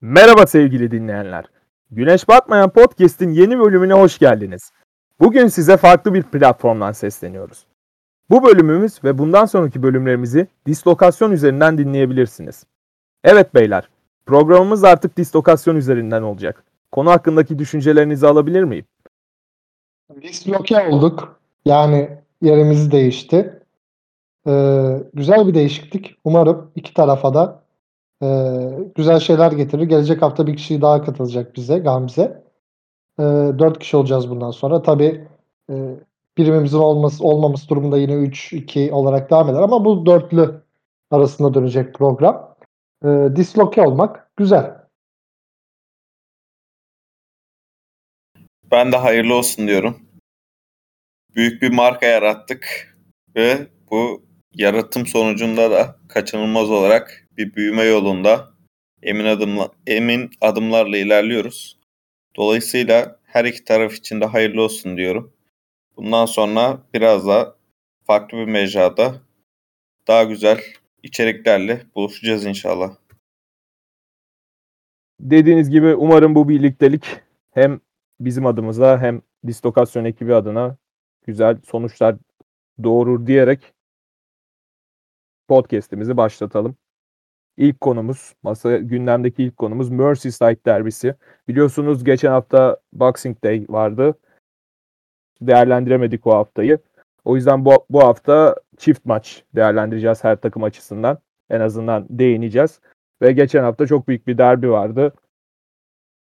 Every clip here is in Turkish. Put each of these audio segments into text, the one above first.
Merhaba sevgili dinleyenler. Güneş Batmayan Podcast'in yeni bölümüne hoş geldiniz. Bugün size farklı bir platformdan sesleniyoruz. Bu bölümümüz ve bundan sonraki bölümlerimizi dislokasyon üzerinden dinleyebilirsiniz. Evet beyler, programımız artık dislokasyon üzerinden olacak. Konu hakkındaki düşüncelerinizi alabilir miyim? Disloke olduk. Yani yerimiz değişti. Ee, güzel bir değişiklik. Umarım iki tarafa da e, güzel şeyler getirir. Gelecek hafta bir kişi daha katılacak bize, Gamze. E, dört kişi olacağız bundan sonra. Tabii e, birimimizin olması, olmaması durumunda yine 3-2 olarak devam eder. Ama bu dörtlü arasında dönecek program. E, disloke olmak güzel. Ben de hayırlı olsun diyorum. Büyük bir marka yarattık ve bu yaratım sonucunda da kaçınılmaz olarak bir büyüme yolunda emin adımla emin adımlarla ilerliyoruz. Dolayısıyla her iki taraf için de hayırlı olsun diyorum. Bundan sonra biraz da farklı bir mecrada daha güzel içeriklerle buluşacağız inşallah. Dediğiniz gibi umarım bu birliktelik hem bizim adımıza hem distokasyon ekibi adına güzel sonuçlar doğurur diyerek podcast'imizi başlatalım. İlk konumuz, masa gündemdeki ilk konumuz Merseyside derbisi. Biliyorsunuz geçen hafta Boxing Day vardı. Değerlendiremedik o haftayı. O yüzden bu, bu hafta çift maç değerlendireceğiz her takım açısından. En azından değineceğiz. Ve geçen hafta çok büyük bir derbi vardı.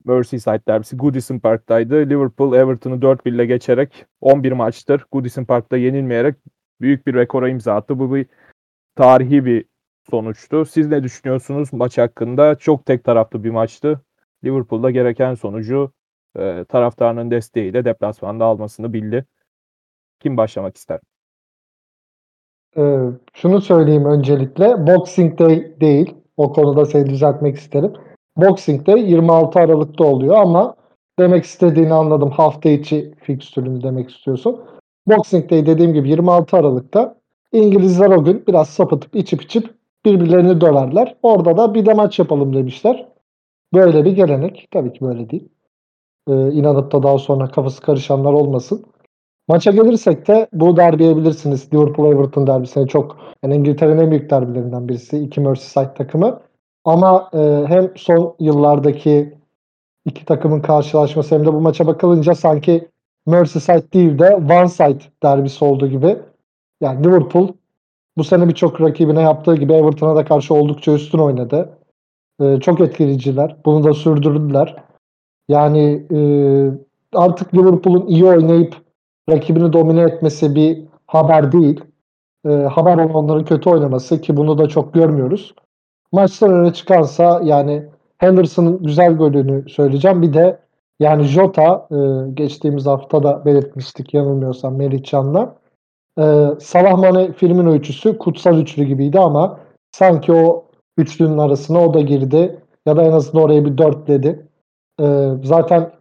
Merseyside derbisi Goodison Park'taydı. Liverpool Everton'u 4-1 ile geçerek 11 maçtır Goodison Park'ta yenilmeyerek büyük bir rekora imza attı. Bu bir tarihi bir sonuçtu. Siz ne düşünüyorsunuz maç hakkında? Çok tek taraflı bir maçtı. Liverpool'da gereken sonucu e, taraftarının desteğiyle deplasmanda almasını bildi. Kim başlamak ister? Ee, şunu söyleyeyim öncelikle. Boxing Day değil. O konuda seni düzeltmek isterim. Boxing Day 26 Aralık'ta oluyor ama demek istediğini anladım. Hafta içi fikstürünü demek istiyorsun. Boxing Day dediğim gibi 26 Aralık'ta İngilizler o gün biraz sapıtıp içip içip birbirlerini döverler. Orada da bir de maç yapalım demişler. Böyle bir gelenek. Tabii ki böyle değil. Ee, inanıp da daha sonra kafası karışanlar olmasın. Maça gelirsek de bu derbiye bilirsiniz. Liverpool-Everton derbisine çok yani İngiltere'nin en büyük derbilerinden birisi. İki Merseyside takımı. Ama e, hem son yıllardaki iki takımın karşılaşması hem de bu maça bakılınca sanki Merseyside değil de One Side derbisi olduğu gibi. Yani Liverpool bu sene birçok rakibine yaptığı gibi Everton'a da karşı oldukça üstün oynadı. Ee, çok etkileyiciler. Bunu da sürdürdüler. Yani e, artık Liverpool'un iyi oynayıp rakibini domine etmesi bir haber değil. E, haber olan onların kötü oynaması ki bunu da çok görmüyoruz. Maçtan öne çıkarsa yani Henderson'ın güzel golünü söyleyeceğim. Bir de yani Jota e, geçtiğimiz hafta da belirtmiştik yanılmıyorsam Melih Can'la. E, Salah Mane filmin ölçüsü kutsal üçlü gibiydi ama sanki o üçlünün arasına o da girdi. Ya da en azından oraya bir dörtledi. E, zaten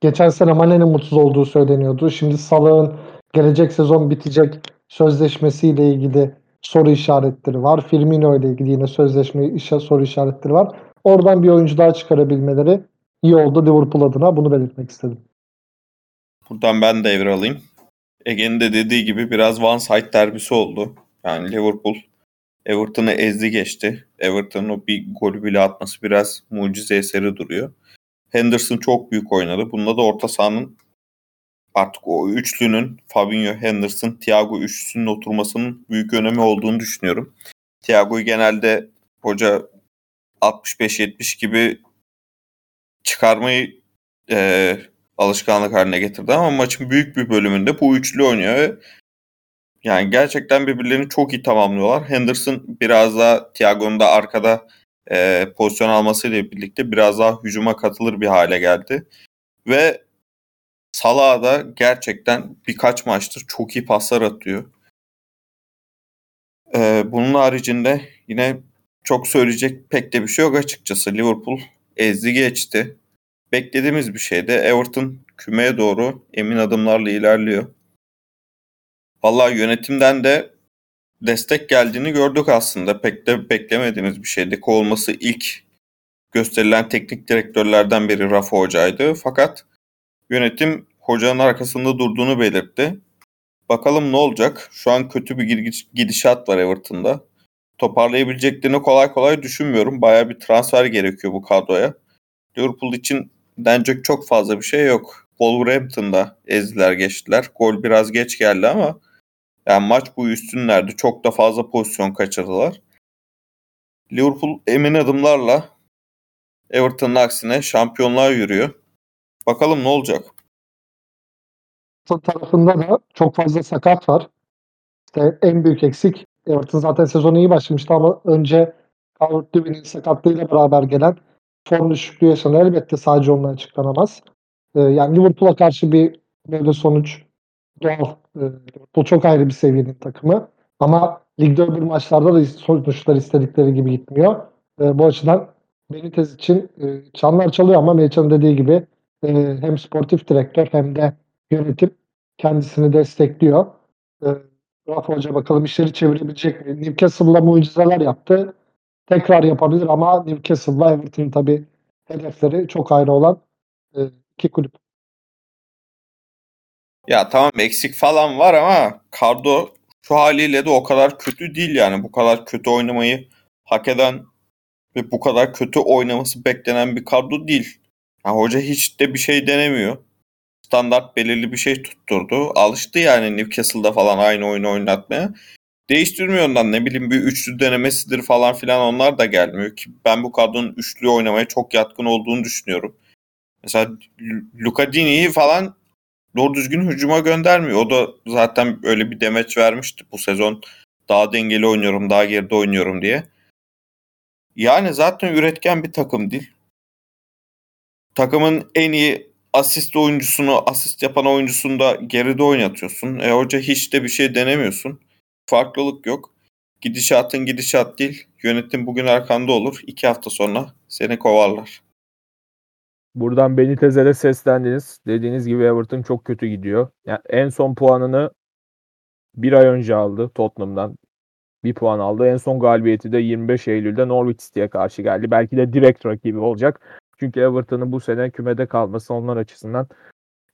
geçen sene Mane'nin mutsuz olduğu söyleniyordu. Şimdi Salah'ın gelecek sezon bitecek sözleşmesiyle ilgili soru işaretleri var. Firmino ile ilgili yine sözleşme işe soru işaretleri var. Oradan bir oyuncu daha çıkarabilmeleri iyi oldu Liverpool adına. Bunu belirtmek istedim. Buradan ben de alayım. Ege'nin de dediği gibi biraz one side derbisi oldu. Yani Liverpool Everton'ı ezdi geçti. Everton'ın o bir golü bile atması biraz mucize eseri duruyor. Henderson çok büyük oynadı. Bunda da orta sahanın artık o üçlünün Fabinho, Henderson, Thiago üçlüsünün oturmasının büyük önemi olduğunu düşünüyorum. Thiago'yu genelde hoca 65-70 gibi çıkarmayı e, alışkanlık haline getirdi ama maçın büyük bir bölümünde bu üçlü oynuyor ve yani gerçekten birbirlerini çok iyi tamamlıyorlar. Henderson biraz daha Thiago'nun da arkada e, pozisyon almasıyla birlikte biraz daha hücuma katılır bir hale geldi. Ve Salah da gerçekten birkaç maçtır çok iyi paslar atıyor. E, bunun haricinde yine çok söyleyecek pek de bir şey yok açıkçası. Liverpool ezdi geçti beklediğimiz bir şeydi. Everton kümeye doğru emin adımlarla ilerliyor. Vallahi yönetimden de destek geldiğini gördük aslında. Pek de beklemediğimiz bir şeydi. Kovulması ilk gösterilen teknik direktörlerden biri Rafa Hoca'ydı. Fakat yönetim hocanın arkasında durduğunu belirtti. Bakalım ne olacak? Şu an kötü bir gidişat var Everton'da. Toparlayabileceklerini kolay kolay düşünmüyorum. Baya bir transfer gerekiyor bu kadroya. Liverpool için denecek çok fazla bir şey yok. Wolverhampton'da ezdiler geçtiler. Gol biraz geç geldi ama yani maç bu üstünlerdi. Çok da fazla pozisyon kaçırdılar. Liverpool emin adımlarla Everton'ın aksine şampiyonluğa yürüyor. Bakalım ne olacak? tarafında da çok fazla sakat var. İşte en büyük eksik Everton zaten sezonu iyi başlamıştı ama önce Calvert-Lewin'in sakatlığıyla beraber gelen form düşüklüğü yaşanan elbette sadece onunla açıklanamaz. Ee, yani Liverpool'a karşı bir böyle sonuç doğal. Ee, Liverpool çok ayrı bir seviyenin takımı. Ama ligde öbür maçlarda da sonuçlar istedikleri gibi gitmiyor. Ee, bu açıdan Benitez için e, çanlar çalıyor ama Melihcan'ın dediği gibi e, hem sportif direktör hem de yönetim kendisini destekliyor. E, Rafa Hoca bakalım işleri çevirebilecek mi? Newcastle'la mucizeler yaptı. Tekrar yapabilir ama Newcastle'la Everton tabii hedefleri çok ayrı olan e, iki kulüp. Ya tamam eksik falan var ama Cardo şu haliyle de o kadar kötü değil yani. Bu kadar kötü oynamayı hak eden ve bu kadar kötü oynaması beklenen bir kadro değil. Yani hoca hiç de bir şey denemiyor. Standart belirli bir şey tutturdu. Alıştı yani Newcastle'da falan aynı oyunu oynatmaya. Değiştirmiyor ondan ne bileyim bir üçlü denemesidir falan filan onlar da gelmiyor ki ben bu kadronun üçlü oynamaya çok yatkın olduğunu düşünüyorum. Mesela Luca Dini'yi falan doğru düzgün hücuma göndermiyor. O da zaten öyle bir demeç vermişti bu sezon. Daha dengeli oynuyorum, daha geride oynuyorum diye. Yani zaten üretken bir takım değil. Takımın en iyi asist oyuncusunu, asist yapan oyuncusunu da geride oynatıyorsun. E hoca hiç de bir şey denemiyorsun. Farklılık yok. Gidişatın gidişat değil. Yönetim bugün arkanda olur. İki hafta sonra seni kovarlar. Buradan Benitez'e de seslendiniz. Dediğiniz gibi Everton çok kötü gidiyor. Yani en son puanını bir ay önce aldı Tottenham'dan. Bir puan aldı. En son galibiyeti de 25 Eylül'de Norwich City'ye karşı geldi. Belki de direkt rakibi olacak. Çünkü Everton'ın bu sene kümede kalması onlar açısından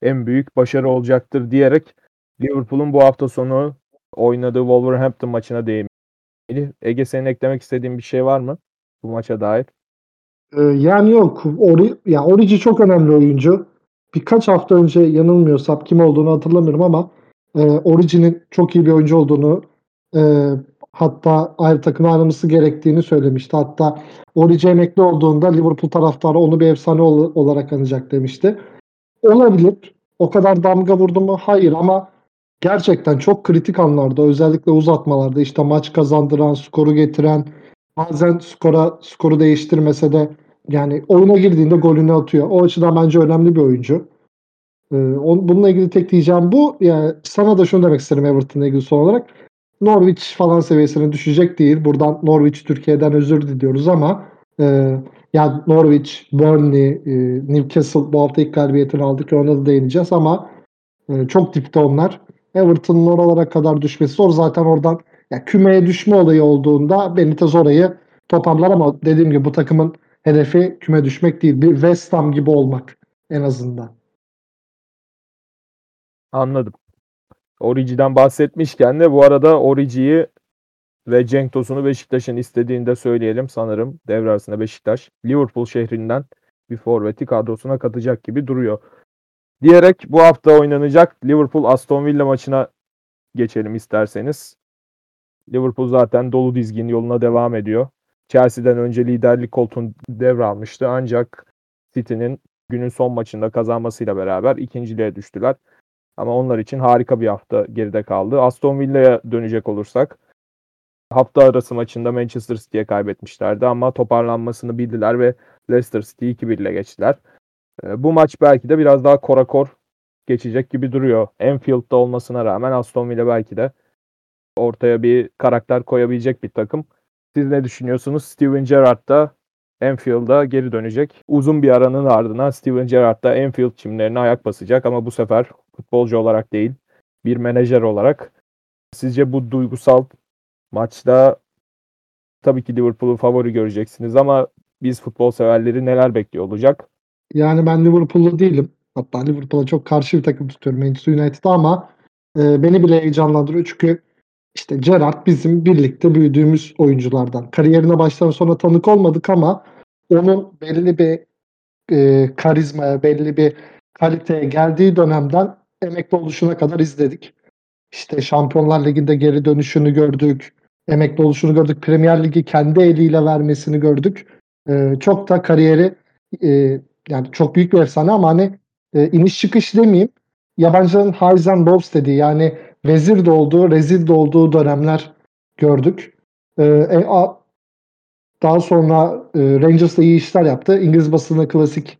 en büyük başarı olacaktır diyerek Liverpool'un bu hafta sonu oynadığı Wolverhampton maçına değinmeli. Ege senin eklemek istediğin bir şey var mı bu maça dair? Ee, yani yok. Ori, ya Origi çok önemli oyuncu. Birkaç hafta önce yanılmıyorsam kim olduğunu hatırlamıyorum ama e, Origi'nin çok iyi bir oyuncu olduğunu e, hatta ayrı takım ayrılması gerektiğini söylemişti. Hatta Origi emekli olduğunda Liverpool taraftarı onu bir efsane olarak anacak demişti. Olabilir. O kadar damga vurdu mu? Hayır ama gerçekten çok kritik anlarda özellikle uzatmalarda işte maç kazandıran, skoru getiren bazen skora skoru değiştirmese de yani oyuna girdiğinde golünü atıyor. O açıdan bence önemli bir oyuncu. Ee, on, bununla ilgili tek diyeceğim bu. Yani sana da şunu demek isterim Everton'la ilgili son olarak. Norwich falan seviyesine düşecek değil. Buradan Norwich Türkiye'den özür diliyoruz ama e, yani Norwich, Burnley, e, Newcastle bu hafta ilk galibiyetini aldık. Ona da değineceğiz ama e, çok dipte onlar. Everton'un oralara kadar düşmesi zor. Zaten oradan ya kümeye düşme olayı olduğunda Benitez orayı toparlar ama dediğim gibi bu takımın hedefi küme düşmek değil. Bir West Ham gibi olmak en azından. Anladım. Orici'den bahsetmişken de bu arada Orici'yi ve Cenk Tosun'u Beşiktaş'ın istediğini de söyleyelim sanırım. Devre arasında Beşiktaş Liverpool şehrinden bir forveti kadrosuna katacak gibi duruyor. Diyerek bu hafta oynanacak Liverpool Aston Villa maçına geçelim isterseniz. Liverpool zaten dolu dizgin yoluna devam ediyor. Chelsea'den önce liderlik koltuğunu devralmıştı ancak City'nin günün son maçında kazanmasıyla beraber ikinciliğe düştüler. Ama onlar için harika bir hafta geride kaldı. Aston Villa'ya dönecek olursak hafta arası maçında Manchester City'ye kaybetmişlerdi ama toparlanmasını bildiler ve Leicester City 2-1 ile geçtiler. Ee, bu maç belki de biraz daha korakor geçecek gibi duruyor. Enfield'da olmasına rağmen Aston Villa belki de ortaya bir karakter koyabilecek bir takım. Siz ne düşünüyorsunuz? Steven Gerrard da Enfield'a geri dönecek. Uzun bir aranın ardından Steven Gerrard da Enfield çimlerine ayak basacak ama bu sefer futbolcu olarak değil, bir menajer olarak. Sizce bu duygusal maçta tabii ki Liverpool'u favori göreceksiniz ama biz futbol severleri neler bekliyor olacak? Yani ben Liverpool'lu değilim. Hatta Liverpool'a çok karşı bir takım tutuyorum Manchester United'a ama e, beni bile heyecanlandırıyor çünkü işte Gerrard bizim birlikte büyüdüğümüz oyunculardan. Kariyerine baştan sona tanık olmadık ama onun belli bir e, karizmaya, belli bir kaliteye geldiği dönemden emekli oluşuna kadar izledik. İşte Şampiyonlar Ligi'nde geri dönüşünü gördük. Emekli oluşunu gördük. Premier Ligi kendi eliyle vermesini gördük. E, çok da kariyeri e, yani çok büyük bir efsane ama hani e, iniş çıkış demeyeyim. Yabancıların and lows dediği yani vezir de olduğu, rezil de olduğu dönemler gördük. E, e, a, daha sonra e, Rangers'la iyi işler yaptı. İngiliz basını klasik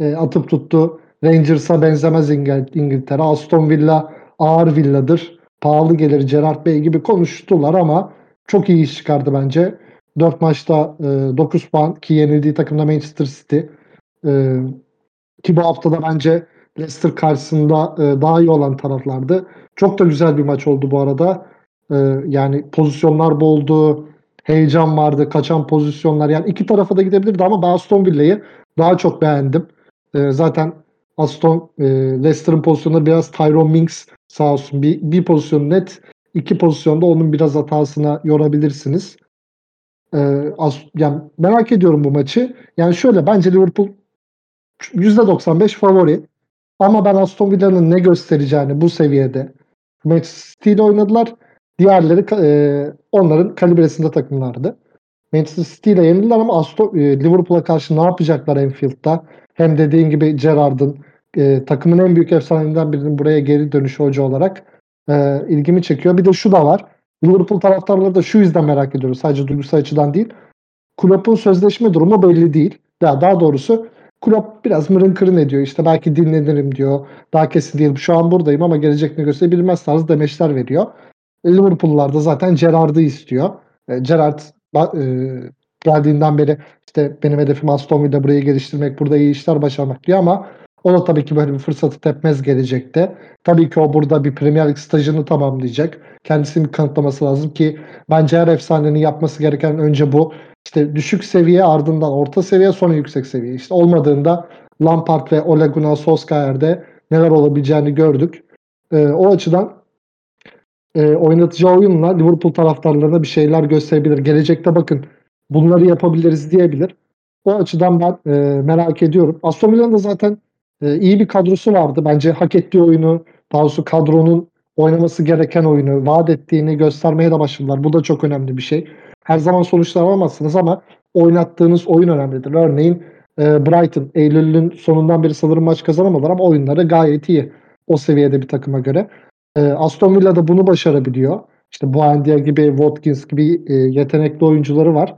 e, atıp tuttu. Rangers'a benzemez İngil- İngiltere. Aston Villa ağır villadır. Pahalı gelir Gerard Bey gibi konuştular ama çok iyi iş çıkardı bence. 4 maçta e, 9 puan ki yenildiği takımda Manchester City. E, ki bu haftada bence Leicester karşısında e, daha iyi olan taraflardı. Çok da güzel bir maç oldu bu arada. E, yani pozisyonlar boldu, heyecan vardı, kaçan pozisyonlar. Yani iki tarafa da gidebilirdi ama ben Aston Villa'yı daha çok beğendim. E, zaten Aston e, Leicester'ın pozisyonları biraz Tyrone Mings sağ olsun. Bir, bir pozisyon net, iki pozisyonda onun biraz hatasına yorabilirsiniz. E, as, yani merak ediyorum bu maçı. Yani şöyle bence Liverpool %95 favori. Ama ben Aston Villa'nın ne göstereceğini bu seviyede Manchester City ile oynadılar. Diğerleri e, onların kalibresinde takımlardı. Manchester City ile yenildiler ama Aston, e, Liverpool'a karşı ne yapacaklar Anfield'da? Hem dediğin gibi Gerrard'ın e, takımın en büyük efsanelerinden birinin buraya geri dönüşü hoca olarak e, ilgimi çekiyor. Bir de şu da var. Liverpool taraftarları da şu yüzden merak ediyoruz. Sadece duygusal açıdan değil. Klopp'un sözleşme durumu belli değil. Ya daha doğrusu Klopp biraz mırın kırın ediyor. İşte belki dinlenirim diyor. Daha kesin değil. Şu an buradayım ama gelecek ne gösterebilmez tarzı demeçler veriyor. Liverpool'lar da zaten Gerrard'ı istiyor. E, Gerrard e, geldiğinden beri işte benim hedefim Aston Villa burayı geliştirmek, burada iyi işler başarmak diyor ama o da tabii ki böyle bir fırsatı tepmez gelecekte. Tabii ki o burada bir Premier Lig stajını tamamlayacak. Kendisini kanıtlaması lazım ki bence her efsanenin yapması gereken önce bu. İşte düşük seviye ardından orta seviye sonra yüksek seviye. İşte olmadığında Lampard ve Ole Gunnar Solskjaer'de neler olabileceğini gördük. E, o açıdan e, oynatacağı oyunla Liverpool taraftarlarına bir şeyler gösterebilir. Gelecekte bakın bunları yapabiliriz diyebilir. O açıdan ben e, merak ediyorum. Aston Villa'nın zaten e, iyi bir kadrosu vardı. Bence hak ettiği oyunu, daha kadronun oynaması gereken oyunu, vaat ettiğini göstermeye de başladılar. Bu da çok önemli bir şey. Her zaman sonuçlar alamazsınız ama oynattığınız oyun önemlidir. Örneğin e, Brighton Eylül'ün sonundan beri sanırım maç kazanamadılar ama oyunları gayet iyi o seviyede bir takıma göre. E, Aston Villa da bunu başarabiliyor. İşte Buendia gibi, Watkins gibi e, yetenekli oyuncuları var.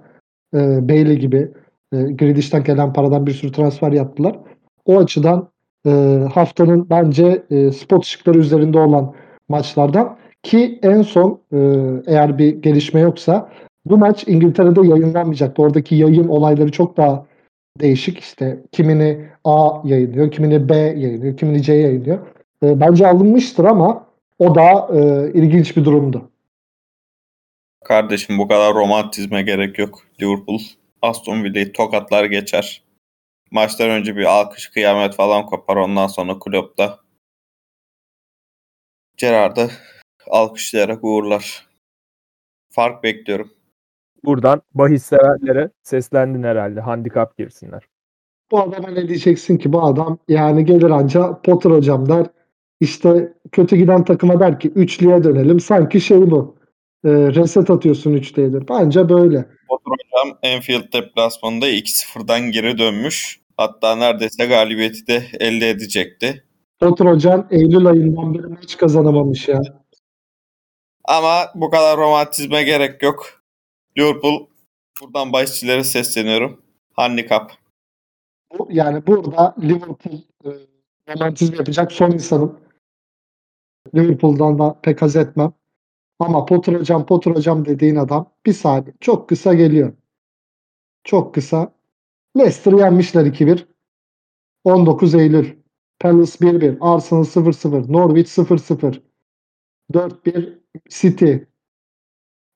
E, Bailey gibi. E, Grealish'ten gelen paradan bir sürü transfer yaptılar. O açıdan e, haftanın bence e, spot ışıkları üzerinde olan maçlardan ki en son e, eğer bir gelişme yoksa bu maç İngiltere'de yayınlanmayacaktı. Oradaki yayın olayları çok daha değişik. İşte kimini A yayınlıyor, kimini B yayınlıyor, kimini C yayınlıyor. E, bence alınmıştır ama o da e, ilginç bir durumdu. Kardeşim bu kadar romantizme gerek yok. Liverpool Aston Villa'yı tokatlar geçer. Maçtan önce bir alkış kıyamet falan kopar. Ondan sonra kulüpte Gerard'ı alkışlayarak uğurlar. Fark bekliyorum. Buradan bahis severlere seslendin herhalde. Handikap girsinler. Bu adama ne diyeceksin ki? Bu adam yani gelir anca Potter hocam der. İşte kötü giden takıma der ki üçlüye dönelim. Sanki şey bu. E, reset atıyorsun üçlüyedir. Bence böyle. Potter hocam Enfield deplasmanında 2-0'dan geri dönmüş. Hatta neredeyse galibiyeti de elde edecekti. Potter hocam Eylül ayından beri maç kazanamamış ya. Ama bu kadar romantizme gerek yok. Liverpool buradan bahisçilere sesleniyorum. Handikap. Yani burada Liverpool e, romantizm yapacak son insanım. Liverpool'dan da pek haz etmem. Ama Potter hocam Potter hocam dediğin adam bir saniye çok kısa geliyor. Çok kısa. Leicester yenmişler 2-1. 19 Eylül. Palace 1-1. Arsenal 0-0. Norwich 0-0. 4-1 City.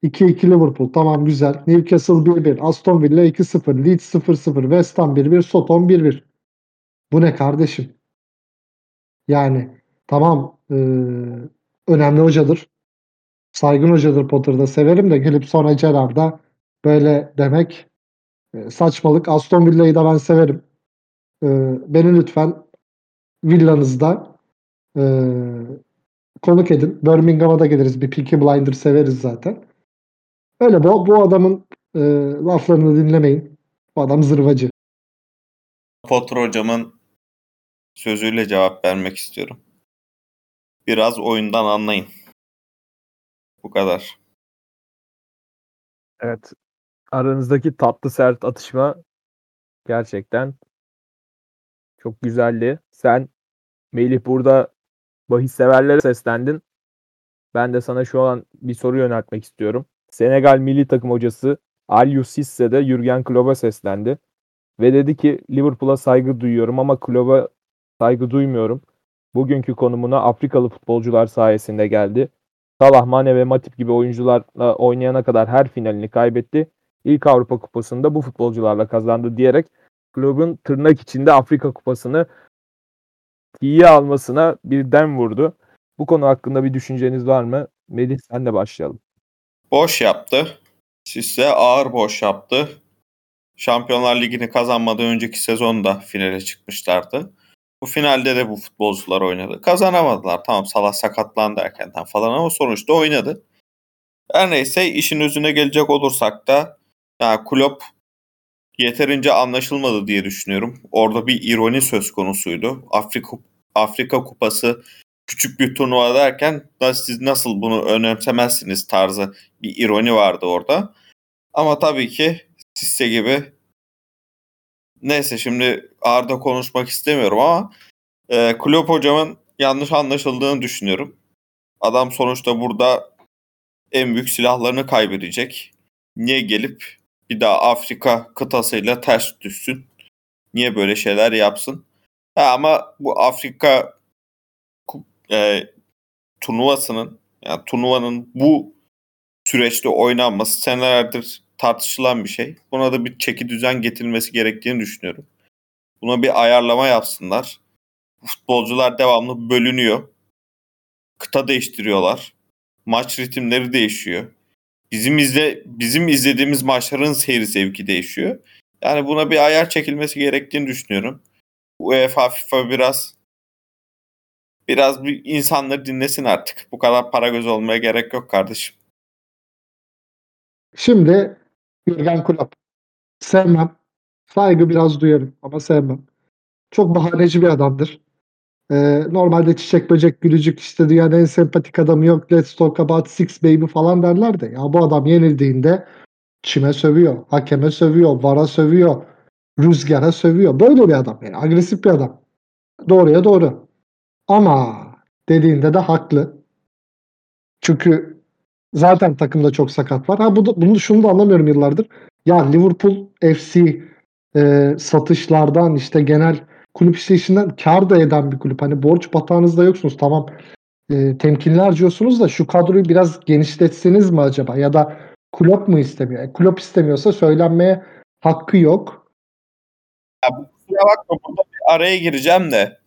2-2 Liverpool. Tamam güzel. Newcastle 1-1. Aston Villa 2-0. Leeds 0-0. West Ham 1-1. Soton 1-1. Bu ne kardeşim? Yani tamam e, önemli hocadır. Saygın hocadır Potter'da severim de gelip sonra Gerard'a böyle demek e, saçmalık. Aston Villa'yı da ben severim. E, beni lütfen villanızda e, konuk edin. Birmingham'a da geliriz. Bir Peaky Blinder severiz zaten. Öyle bu, bu adamın e, laflarını dinlemeyin. Bu adam zırvacı. Potter hocamın sözüyle cevap vermek istiyorum. Biraz oyundan anlayın. Bu kadar. Evet. Aranızdaki tatlı sert atışma gerçekten çok güzeldi. Sen Melih burada bahis severlere seslendin. Ben de sana şu an bir soru yöneltmek istiyorum. Senegal milli takım hocası Aliou Cisse de Jurgen Klopp'a seslendi. Ve dedi ki Liverpool'a saygı duyuyorum ama Klopp'a saygı duymuyorum. Bugünkü konumuna Afrikalı futbolcular sayesinde geldi. Salah, Mane ve Matip gibi oyuncularla oynayana kadar her finalini kaybetti. İlk Avrupa Kupası'nda bu futbolcularla kazandı diyerek kulübün tırnak içinde Afrika Kupası'nı iyi almasına bir dem vurdu. Bu konu hakkında bir düşünceniz var mı? Melih sen de başlayalım. Boş yaptı. Sisse ağır boş yaptı. Şampiyonlar Ligi'ni kazanmadan önceki sezonda finale çıkmışlardı. Bu finalde de bu futbolcular oynadı. Kazanamadılar. Tamam Salah sakatlandı erkenden falan ama sonuçta oynadı. Her neyse işin özüne gelecek olursak da yani Klopp yeterince anlaşılmadı diye düşünüyorum. Orada bir ironi söz konusuydu. Afrika Afrika Kupası küçük bir turnuva derken siz nasıl bunu önemsemezsiniz tarzı bir ironi vardı orada. Ama tabii ki Sisse gibi neyse şimdi Arda konuşmak istemiyorum ama e, Klopp hocamın yanlış anlaşıldığını düşünüyorum. Adam sonuçta burada en büyük silahlarını kaybedecek. Niye gelip bir daha Afrika kıtasıyla ters düşsün? Niye böyle şeyler yapsın? Ha, ama bu Afrika e, turnuvasının yani turnuvanın bu süreçte oynanması senelerdir tartışılan bir şey. Buna da bir çeki düzen getirilmesi gerektiğini düşünüyorum. Buna bir ayarlama yapsınlar. Futbolcular devamlı bölünüyor. Kıta değiştiriyorlar. Maç ritimleri değişiyor. Bizim izle bizim izlediğimiz maçların seyri zevki değişiyor. Yani buna bir ayar çekilmesi gerektiğini düşünüyorum. UEFA FIFA biraz biraz bir insanları dinlesin artık. Bu kadar para göz olmaya gerek yok kardeşim. Şimdi Jürgen Klopp. Sevmem. Saygı biraz duyarım ama sevmem. Çok bahaneci bir adamdır. Ee, normalde çiçek böcek gülücük işte dünyanın en sempatik adamı yok. Let's talk about six baby falan derler de. Ya bu adam yenildiğinde çime sövüyor. Hakeme sövüyor. Vara sövüyor. Rüzgara sövüyor. Böyle bir adam yani. Agresif bir adam. Doğruya doğru. Ama dediğinde de haklı. Çünkü zaten takımda çok sakat var. Ha bu da, bunu şunu da anlamıyorum yıllardır. Ya Liverpool FC e, satışlardan işte genel kulüp işleyişinden kar da eden bir kulüp. Hani borç batağınızda yoksunuz. Tamam e, temkinli harcıyorsunuz da şu kadroyu biraz genişletseniz mi acaba? Ya da Klopp mu istemiyor? E, Klopp istemiyorsa söylenmeye hakkı yok. Ya kusura bakma burada bir araya gireceğim de.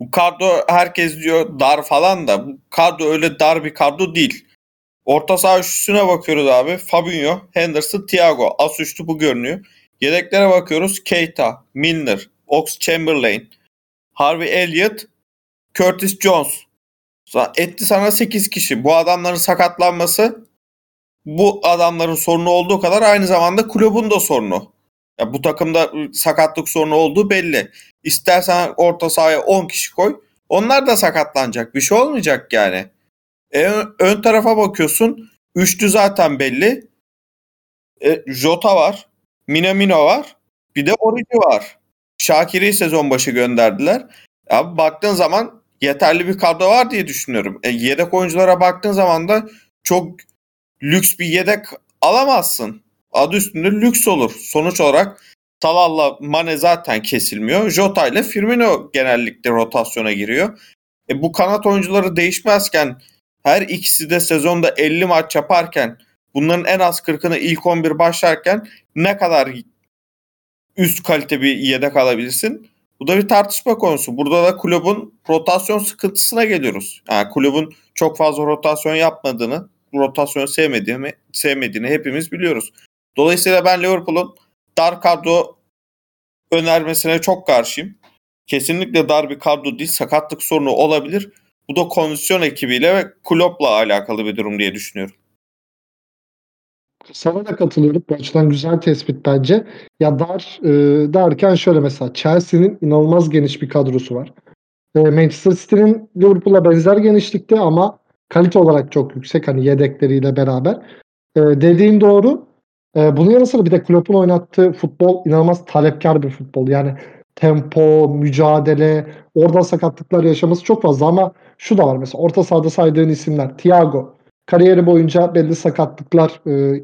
Bu kadro herkes diyor dar falan da bu kadro öyle dar bir kadro değil. Orta saha üçlüsüne bakıyoruz abi. Fabinho, Henderson, Thiago. As üçlü bu görünüyor. Yedeklere bakıyoruz. Keita, Milner, Ox Chamberlain, Harvey Elliott, Curtis Jones. Etti sana 8 kişi. Bu adamların sakatlanması bu adamların sorunu olduğu kadar aynı zamanda kulübün de sorunu. Ya bu takımda sakatlık sorunu olduğu belli. İstersen orta sahaya 10 kişi koy. Onlar da sakatlanacak. Bir şey olmayacak yani. E, ön tarafa bakıyorsun. Üçlü zaten belli. E, Jota var. Minamino var. Bir de Origi var. Şakir'i sezon başı gönderdiler. Abi baktığın zaman yeterli bir kadro var diye düşünüyorum. E, yedek oyunculara baktığın zaman da çok lüks bir yedek alamazsın. Adı üstünde lüks olur. Sonuç olarak Salah'la Mane zaten kesilmiyor. Jota ile Firmino genellikle rotasyona giriyor. E, bu kanat oyuncuları değişmezken her ikisi de sezonda 50 maç yaparken bunların en az 40'ını ilk 11 başlarken ne kadar üst kalite bir yedek alabilirsin? Bu da bir tartışma konusu. Burada da kulübün rotasyon sıkıntısına geliyoruz. Yani kulübün çok fazla rotasyon yapmadığını, rotasyonu sevmediğini, sevmediğini hepimiz biliyoruz. Dolayısıyla ben Liverpool'un dar kadro önermesine çok karşıyım. Kesinlikle dar bir kadro değil, sakatlık sorunu olabilir. Bu da kondisyon ekibiyle ve Klopp'la alakalı bir durum diye düşünüyorum. Sana da katılıyorum. Bu açıdan güzel tespit bence. Ya dar e, derken şöyle mesela Chelsea'nin inanılmaz geniş bir kadrosu var. E, Manchester City'nin Liverpool'a benzer genişlikte ama kalite olarak çok yüksek hani yedekleriyle beraber. E, dediğin doğru. E, bunun yanı sıra bir de Klopp'un oynattığı futbol inanılmaz talepkar bir futbol. Yani tempo, mücadele, orada sakatlıklar yaşaması çok fazla ama şu da var mesela orta sahada saydığın isimler. Thiago kariyeri boyunca belli sakatlıklar e,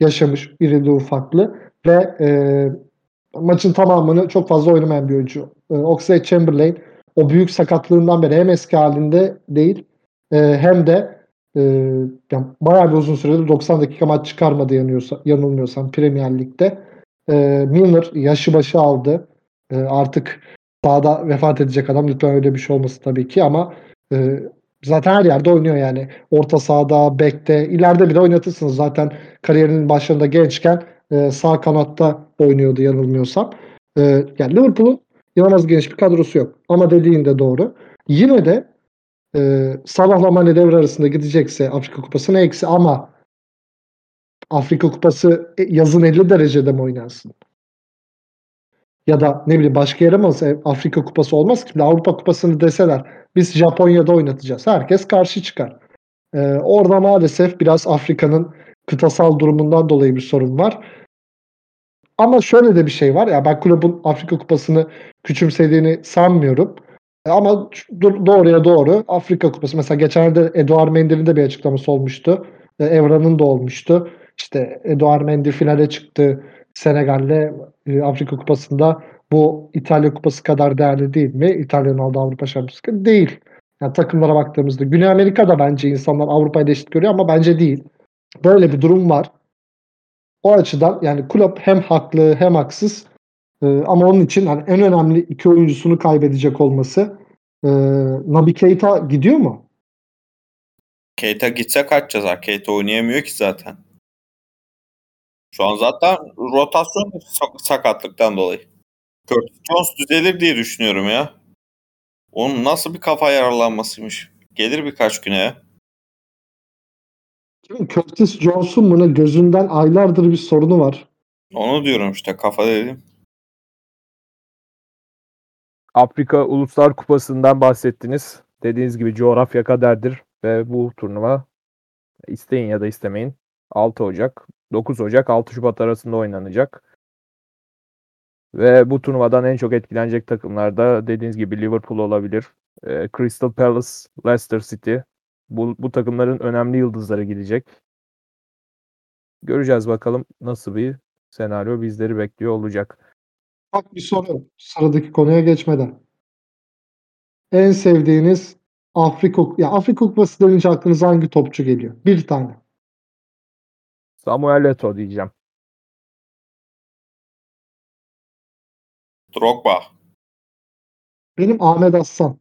yaşamış irili ufaklı ve e, maçın tamamını çok fazla oynamayan bir oyuncu. E, Oxlade Chamberlain o büyük sakatlığından beri hem eski halinde değil e, hem de e, yani bayağı bir uzun süredir 90 dakika maç çıkarmadı yanıyorsa, yanılmıyorsam Premier Lig'de. E, Milner yaşı başı aldı. E, artık sahada vefat edecek adam. Lütfen öyle bir şey olmasın tabii ki ama e, zaten her yerde oynuyor yani. Orta sahada, bekte, ileride bile oynatırsınız. Zaten kariyerinin başlarında gençken e, sağ kanatta oynuyordu yanılmıyorsam. E, yani Liverpool'un inanılmaz geniş bir kadrosu yok. Ama dediğin de doğru. Yine de e, Salah'la Mane devre arasında gidecekse Afrika Kupası'na eksi ama Afrika Kupası e, yazın 50 derecede mi oynansın? Ya da ne bileyim başka yere mi olsa e, Afrika Kupası olmaz ki. Avrupa Kupası'nı deseler biz Japonya'da oynatacağız. Herkes karşı çıkar. Ee, orada maalesef biraz Afrika'nın kıtasal durumundan dolayı bir sorun var. Ama şöyle de bir şey var. Ya ben kulübün Afrika Kupası'nı küçümsediğini sanmıyorum. E, ama doğruya doğru Afrika Kupası mesela geçenlerde Eduard Mendy'nin de bir açıklaması olmuştu. E, Evra'nın da olmuştu. İşte Eduard Mendy finale çıktı Senegal'le e, Afrika Kupası'nda bu İtalya Kupası kadar değerli değil mi? İtalya'nın aldığı Avrupa Şampiyonası değil. Yani takımlara baktığımızda Güney Amerika'da bence insanlar Avrupa'yı eşit görüyor ama bence değil. Böyle bir durum var. O açıdan yani kulüp hem haklı hem haksız ee, ama onun için hani en önemli iki oyuncusunu kaybedecek olması e, Nabi Keita gidiyor mu? Keita gitse kaç yazar? Keita oynayamıyor ki zaten. Şu an zaten rotasyon sakatlıktan dolayı. Curtis Jones düzelir diye düşünüyorum ya. Onun nasıl bir kafa yaralanmasıymış. Gelir birkaç güne ya. Curtis Jones'un buna gözünden aylardır bir sorunu var. Onu diyorum işte kafa dedim. Afrika Uluslar Kupası'ndan bahsettiniz. Dediğiniz gibi coğrafya kaderdir ve bu turnuva isteyin ya da istemeyin 6 Ocak, 9 Ocak, 6 Şubat arasında oynanacak. Ve bu turnuvadan en çok etkilenecek takımlar da dediğiniz gibi Liverpool olabilir. E, Crystal Palace, Leicester City. Bu, bu takımların önemli yıldızları gidecek. Göreceğiz bakalım nasıl bir senaryo bizleri bekliyor olacak. Bak bir soru sıradaki konuya geçmeden. En sevdiğiniz Afrika ya Afrika Kupası denince aklınıza hangi topçu geliyor? Bir tane. Samuel Eto'o diyeceğim. Drogba. Benim Ahmet Aslan.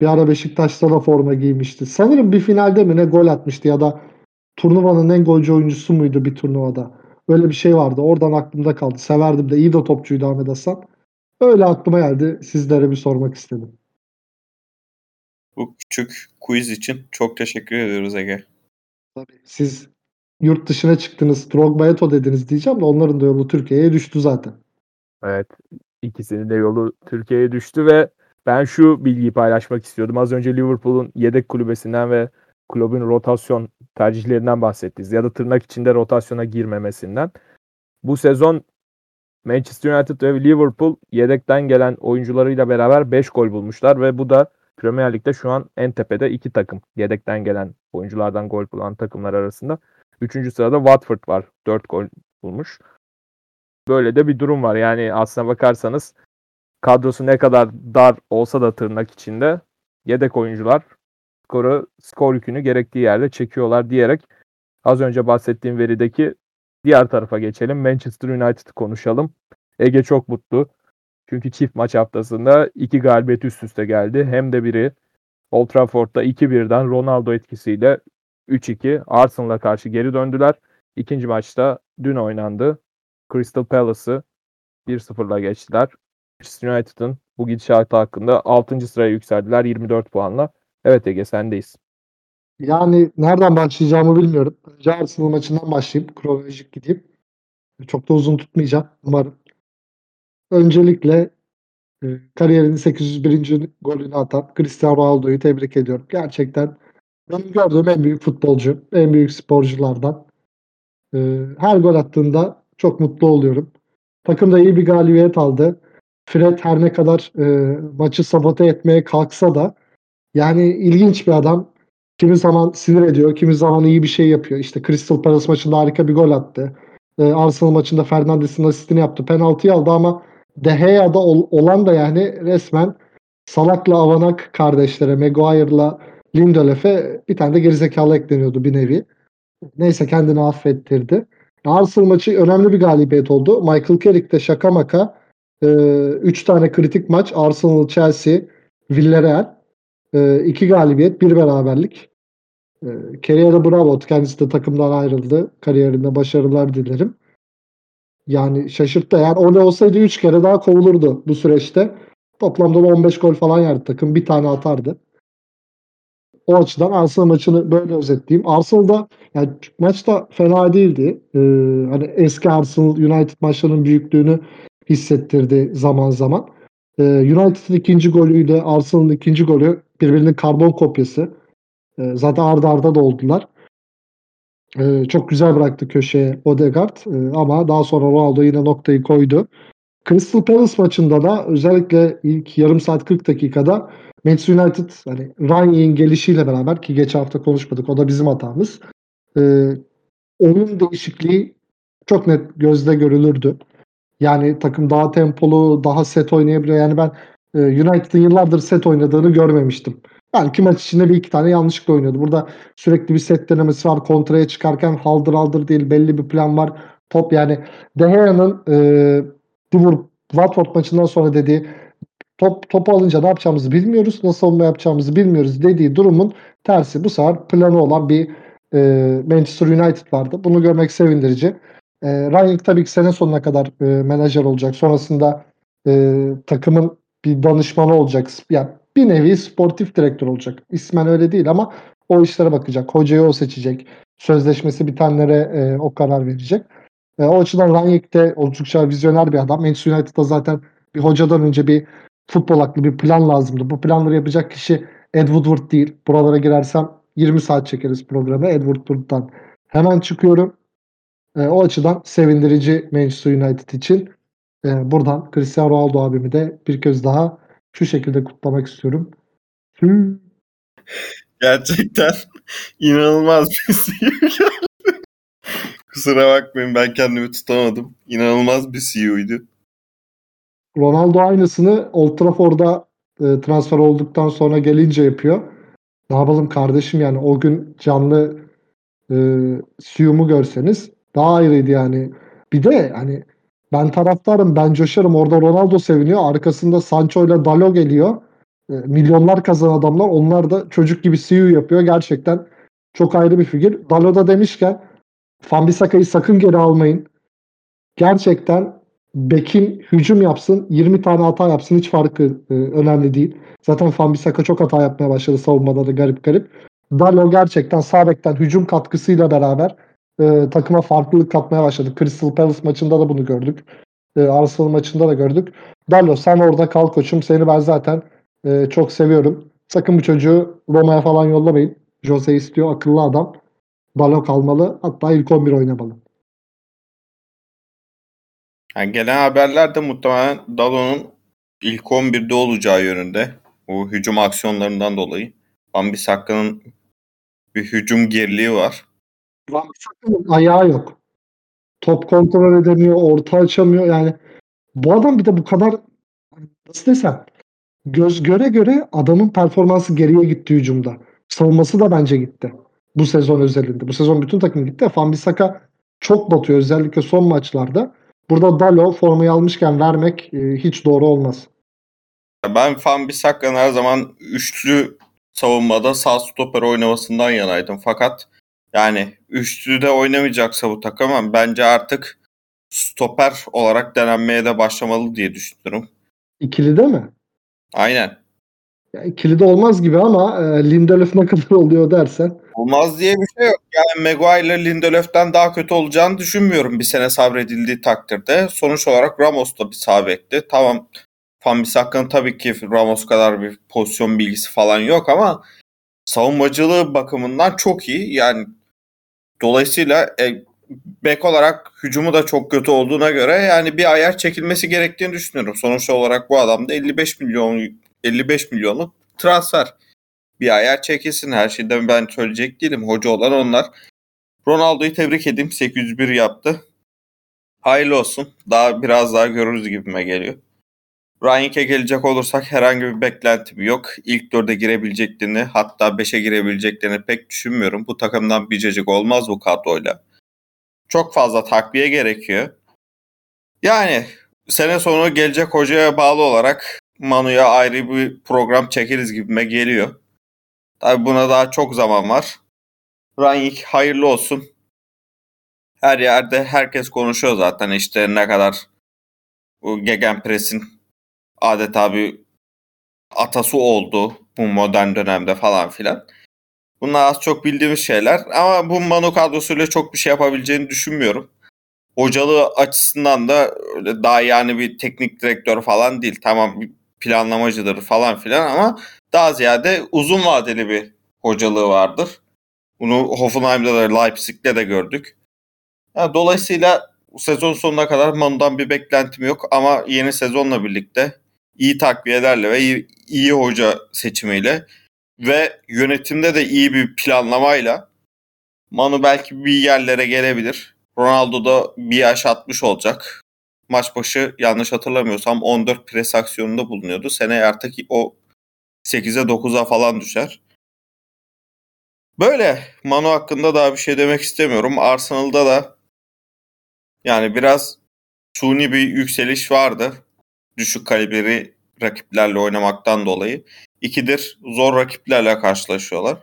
Bir ara Beşiktaş'ta da forma giymişti. Sanırım bir finalde mi ne gol atmıştı ya da turnuvanın en golcü oyuncusu muydu bir turnuvada. Öyle bir şey vardı. Oradan aklımda kaldı. Severdim de. iyi de topçuydu Ahmet Hasan. Öyle aklıma geldi. Sizlere bir sormak istedim. Bu küçük quiz için çok teşekkür ediyoruz Ege. Tabii. Siz yurt dışına çıktınız. Drogba Eto dediniz diyeceğim de onların da yolu Türkiye'ye düştü zaten. Evet. İkisinin de yolu Türkiye'ye düştü ve ben şu bilgiyi paylaşmak istiyordum. Az önce Liverpool'un yedek kulübesinden ve kulübün rotasyon tercihlerinden bahsettiniz. Ya da tırnak içinde rotasyona girmemesinden. Bu sezon Manchester United ve Liverpool yedekten gelen oyuncularıyla beraber 5 gol bulmuşlar ve bu da Premier Lig'de şu an en tepede iki takım. Yedekten gelen oyunculardan gol bulan takımlar arasında. Üçüncü sırada Watford var. 4 gol bulmuş. Böyle de bir durum var. Yani aslına bakarsanız kadrosu ne kadar dar olsa da tırnak içinde yedek oyuncular skoru skor yükünü gerektiği yerde çekiyorlar diyerek Az önce bahsettiğim verideki diğer tarafa geçelim. Manchester United'ı konuşalım. Ege çok mutlu. Çünkü çift maç haftasında iki galibiyet üst üste geldi. Hem de biri Old Trafford'da 2-1'den Ronaldo etkisiyle 3-2 Arsenal'a karşı geri döndüler. İkinci maçta dün oynandı. Crystal Palace'ı 1-0'la geçtiler. Manchester United'ın bu gidişatı hakkında 6. sıraya yükseldiler 24 puanla. Evet Ege sendeyiz. Yani nereden başlayacağımı bilmiyorum. Önce Arsenal maçından başlayayım. Kronolojik gideyim. Çok da uzun tutmayacağım umarım. Öncelikle e, kariyerinin 801. golünü atan Cristiano Ronaldo'yu tebrik ediyorum. Gerçekten benim gördüğüm en büyük futbolcu, en büyük sporculardan. E, her gol attığında çok mutlu oluyorum. Takım da iyi bir galibiyet aldı. Fred her ne kadar e, maçı sabote etmeye kalksa da yani ilginç bir adam. Kimi zaman sinir ediyor, kimi zaman iyi bir şey yapıyor. İşte Crystal Palace maçında harika bir gol attı. E, Arsenal maçında Fernandes'in asistini yaptı. Penaltıyı aldı ama De Gea'da ol, olan da yani resmen Salak'la Avanak kardeşlere, Maguire'la Lindelöf'e bir tane de gerizekalı ekleniyordu bir nevi. Neyse kendini affettirdi. Arsenal maçı önemli bir galibiyet oldu. Michael Carrick de şaka maka 3 e, tane kritik maç Arsenal, Chelsea, Villarreal. 2 e, galibiyet, bir beraberlik. E, Carrier'e bravo. Kendisi de takımdan ayrıldı. Kariyerinde başarılar dilerim. Yani şaşırttı. Yani o olsaydı 3 kere daha kovulurdu bu süreçte. Toplamda 15 gol falan yerdi takım. Bir tane atardı. O açıdan Arsenal maçını böyle özetleyeyim. Arsenal'da yani maçta fena değildi. Ee, hani eski Arsenal United maçlarının büyüklüğünü hissettirdi zaman zaman. Ee, United'ın ikinci golüyle Arsenal'ın ikinci golü birbirinin karbon kopyası. Ee, zaten arda arda da. Ee, çok güzel bıraktı köşeye Odegaard ee, ama daha sonra Ronaldo yine noktayı koydu. Crystal Palace maçında da özellikle ilk yarım saat 40 dakikada Manchester United hani Ryan'in gelişiyle beraber ki geçen hafta konuşmadık o da bizim hatamız. Ee, onun değişikliği çok net gözde görülürdü. Yani takım daha tempolu, daha set oynayabiliyor. Yani ben e, United'ın yıllardır set oynadığını görmemiştim. Belki maç içinde bir iki tane yanlışlıkla oynuyordu. Burada sürekli bir set denemesi var. Kontraya çıkarken haldır haldır değil. Belli bir plan var. Top yani De Gea'nın e, Liverpool Watford maçından sonra dediği top topu alınca ne yapacağımızı bilmiyoruz. Nasıl savunma yapacağımızı bilmiyoruz dediği durumun tersi. Bu sefer planı olan bir e, Manchester United vardı. Bunu görmek sevindirici. E, Rangnick tabii ki sene sonuna kadar e, menajer olacak. Sonrasında e, takımın bir danışmanı olacak. Yani bir nevi sportif direktör olacak. İsmen öyle değil ama o işlere bakacak. Hocayı o seçecek. Sözleşmesi bitenlere e, o karar verecek. E, o açıdan Rangnick de oldukça vizyoner bir adam. Manchester United'da zaten bir hocadan önce bir futbol aklı bir plan lazımdı. Bu planları yapacak kişi Ed Woodward değil. Buralara girersem 20 saat çekeriz programı. Ed Woodward'dan hemen çıkıyorum. E, o açıdan sevindirici Manchester United için. E, buradan Cristiano Ronaldo abimi de bir kez daha şu şekilde kutlamak istiyorum. Gerçekten inanılmaz bir CEO. Kusura bakmayın ben kendimi tutamadım. İnanılmaz bir CEO'ydu. Ronaldo aynısını Old Trafford'a e, transfer olduktan sonra gelince yapıyor. Ne yapalım kardeşim yani o gün canlı e, CEO'mu görseniz daha ayrıydı yani. Bir de hani ben taraftarım, ben coşarım. Orada Ronaldo seviniyor. Arkasında Sancho ile Dalo geliyor. E, milyonlar kazanan adamlar. Onlar da çocuk gibi CEO yapıyor. Gerçekten çok ayrı bir figür. Dalo da demişken Fambisaka'yı sakın geri almayın. Gerçekten Bekin hücum yapsın, 20 tane hata yapsın hiç farkı e, önemli değil. Zaten Fambisaka çok hata yapmaya başladı savunmada da garip garip. Dalo gerçekten sağ bekten hücum katkısıyla beraber e, takıma farklılık katmaya başladı. Crystal Palace maçında da bunu gördük. E, Arsenal maçında da gördük. Dallo sen orada kal koçum. Seni ben zaten e, çok seviyorum. Sakın bu çocuğu Roma'ya falan yollamayın. Jose istiyor akıllı adam. Dallo kalmalı. Hatta ilk 11 oynamalı. Yani gelen haberler de muhtemelen Dalo'nun ilk 11'de olacağı yönünde. Bu hücum aksiyonlarından dolayı. Van Bissaka'nın bir hücum geriliği var. Van ayağı yok. Top kontrol edemiyor, orta açamıyor. Yani bu adam bir de bu kadar nasıl desem göz göre göre adamın performansı geriye gitti hücumda. Savunması da bence gitti. Bu sezon özelinde. Bu sezon bütün takım gitti. Fambisaka çok batıyor özellikle son maçlarda. Burada Dalo formayı almışken vermek e, hiç doğru olmaz. Ben Fan Bissaka'nın her zaman üçlü savunmada sağ stoper oynamasından yanaydım. Fakat yani üçlüde oynamayacaksa bu takım bence artık stoper olarak denenmeye de başlamalı diye düşünüyorum. İkili de mi? Aynen. Ya ikili de olmaz gibi ama e, Lindelöf ne kadar oluyor dersen. Olmaz diye bir şey yok. Yani Maguire Lindelöf'ten daha kötü olacağını düşünmüyorum bir sene sabredildiği takdirde. Sonuç olarak Ramos da bir sağ. Tamam Fambisaka'nın tabii ki Ramos kadar bir pozisyon bilgisi falan yok ama savunmacılığı bakımından çok iyi. Yani dolayısıyla e, bek olarak hücumu da çok kötü olduğuna göre yani bir ayar çekilmesi gerektiğini düşünüyorum. Sonuç olarak bu adam da 55 milyon 55 milyonluk transfer. Bir ayar çekilsin her şeyden ben söyleyecek değilim. Hoca olan onlar. Ronaldo'yu tebrik edeyim. 801 yaptı. Hayırlı olsun. Daha biraz daha görürüz gibime geliyor. Rangnick'e gelecek olursak herhangi bir beklentim yok. İlk dörde girebileceklerini hatta 5'e girebileceklerini pek düşünmüyorum. Bu takımdan bir cacık olmaz bu kadroyla. Çok fazla takviye gerekiyor. Yani sene sonu gelecek hocaya bağlı olarak Manu'ya ayrı bir program çekeriz gibime geliyor. Tabi buna daha çok zaman var. Rangnick hayırlı olsun. Her yerde herkes konuşuyor zaten işte ne kadar Gegenpress'in adeta bir atası oldu bu modern dönemde falan filan. Bunlar az çok bildiğimiz şeyler ama bu Manu kadrosuyla çok bir şey yapabileceğini düşünmüyorum. Hocalığı açısından da öyle daha yani bir teknik direktör falan değil. Tamam planlamacıdır falan filan ama daha ziyade uzun vadeli bir hocalığı vardır. Bunu Hoffenheim'da da Leipzig'te de gördük. Yani dolayısıyla sezon sonuna kadar Manu'dan bir beklentim yok ama yeni sezonla birlikte iyi takviyelerle ve iyi, iyi hoca seçimiyle ve yönetimde de iyi bir planlamayla Manu belki bir yerlere gelebilir. Ronaldo da bir yaş atmış olacak. Maç başı yanlış hatırlamıyorsam 14 pres aksiyonunda bulunuyordu. Seneye artık o 8'e 9'a falan düşer. Böyle Manu hakkında daha bir şey demek istemiyorum. Arsenal'da da yani biraz suni bir yükseliş vardı. Düşük kalibreli rakiplerle oynamaktan dolayı. İkidir zor rakiplerle karşılaşıyorlar.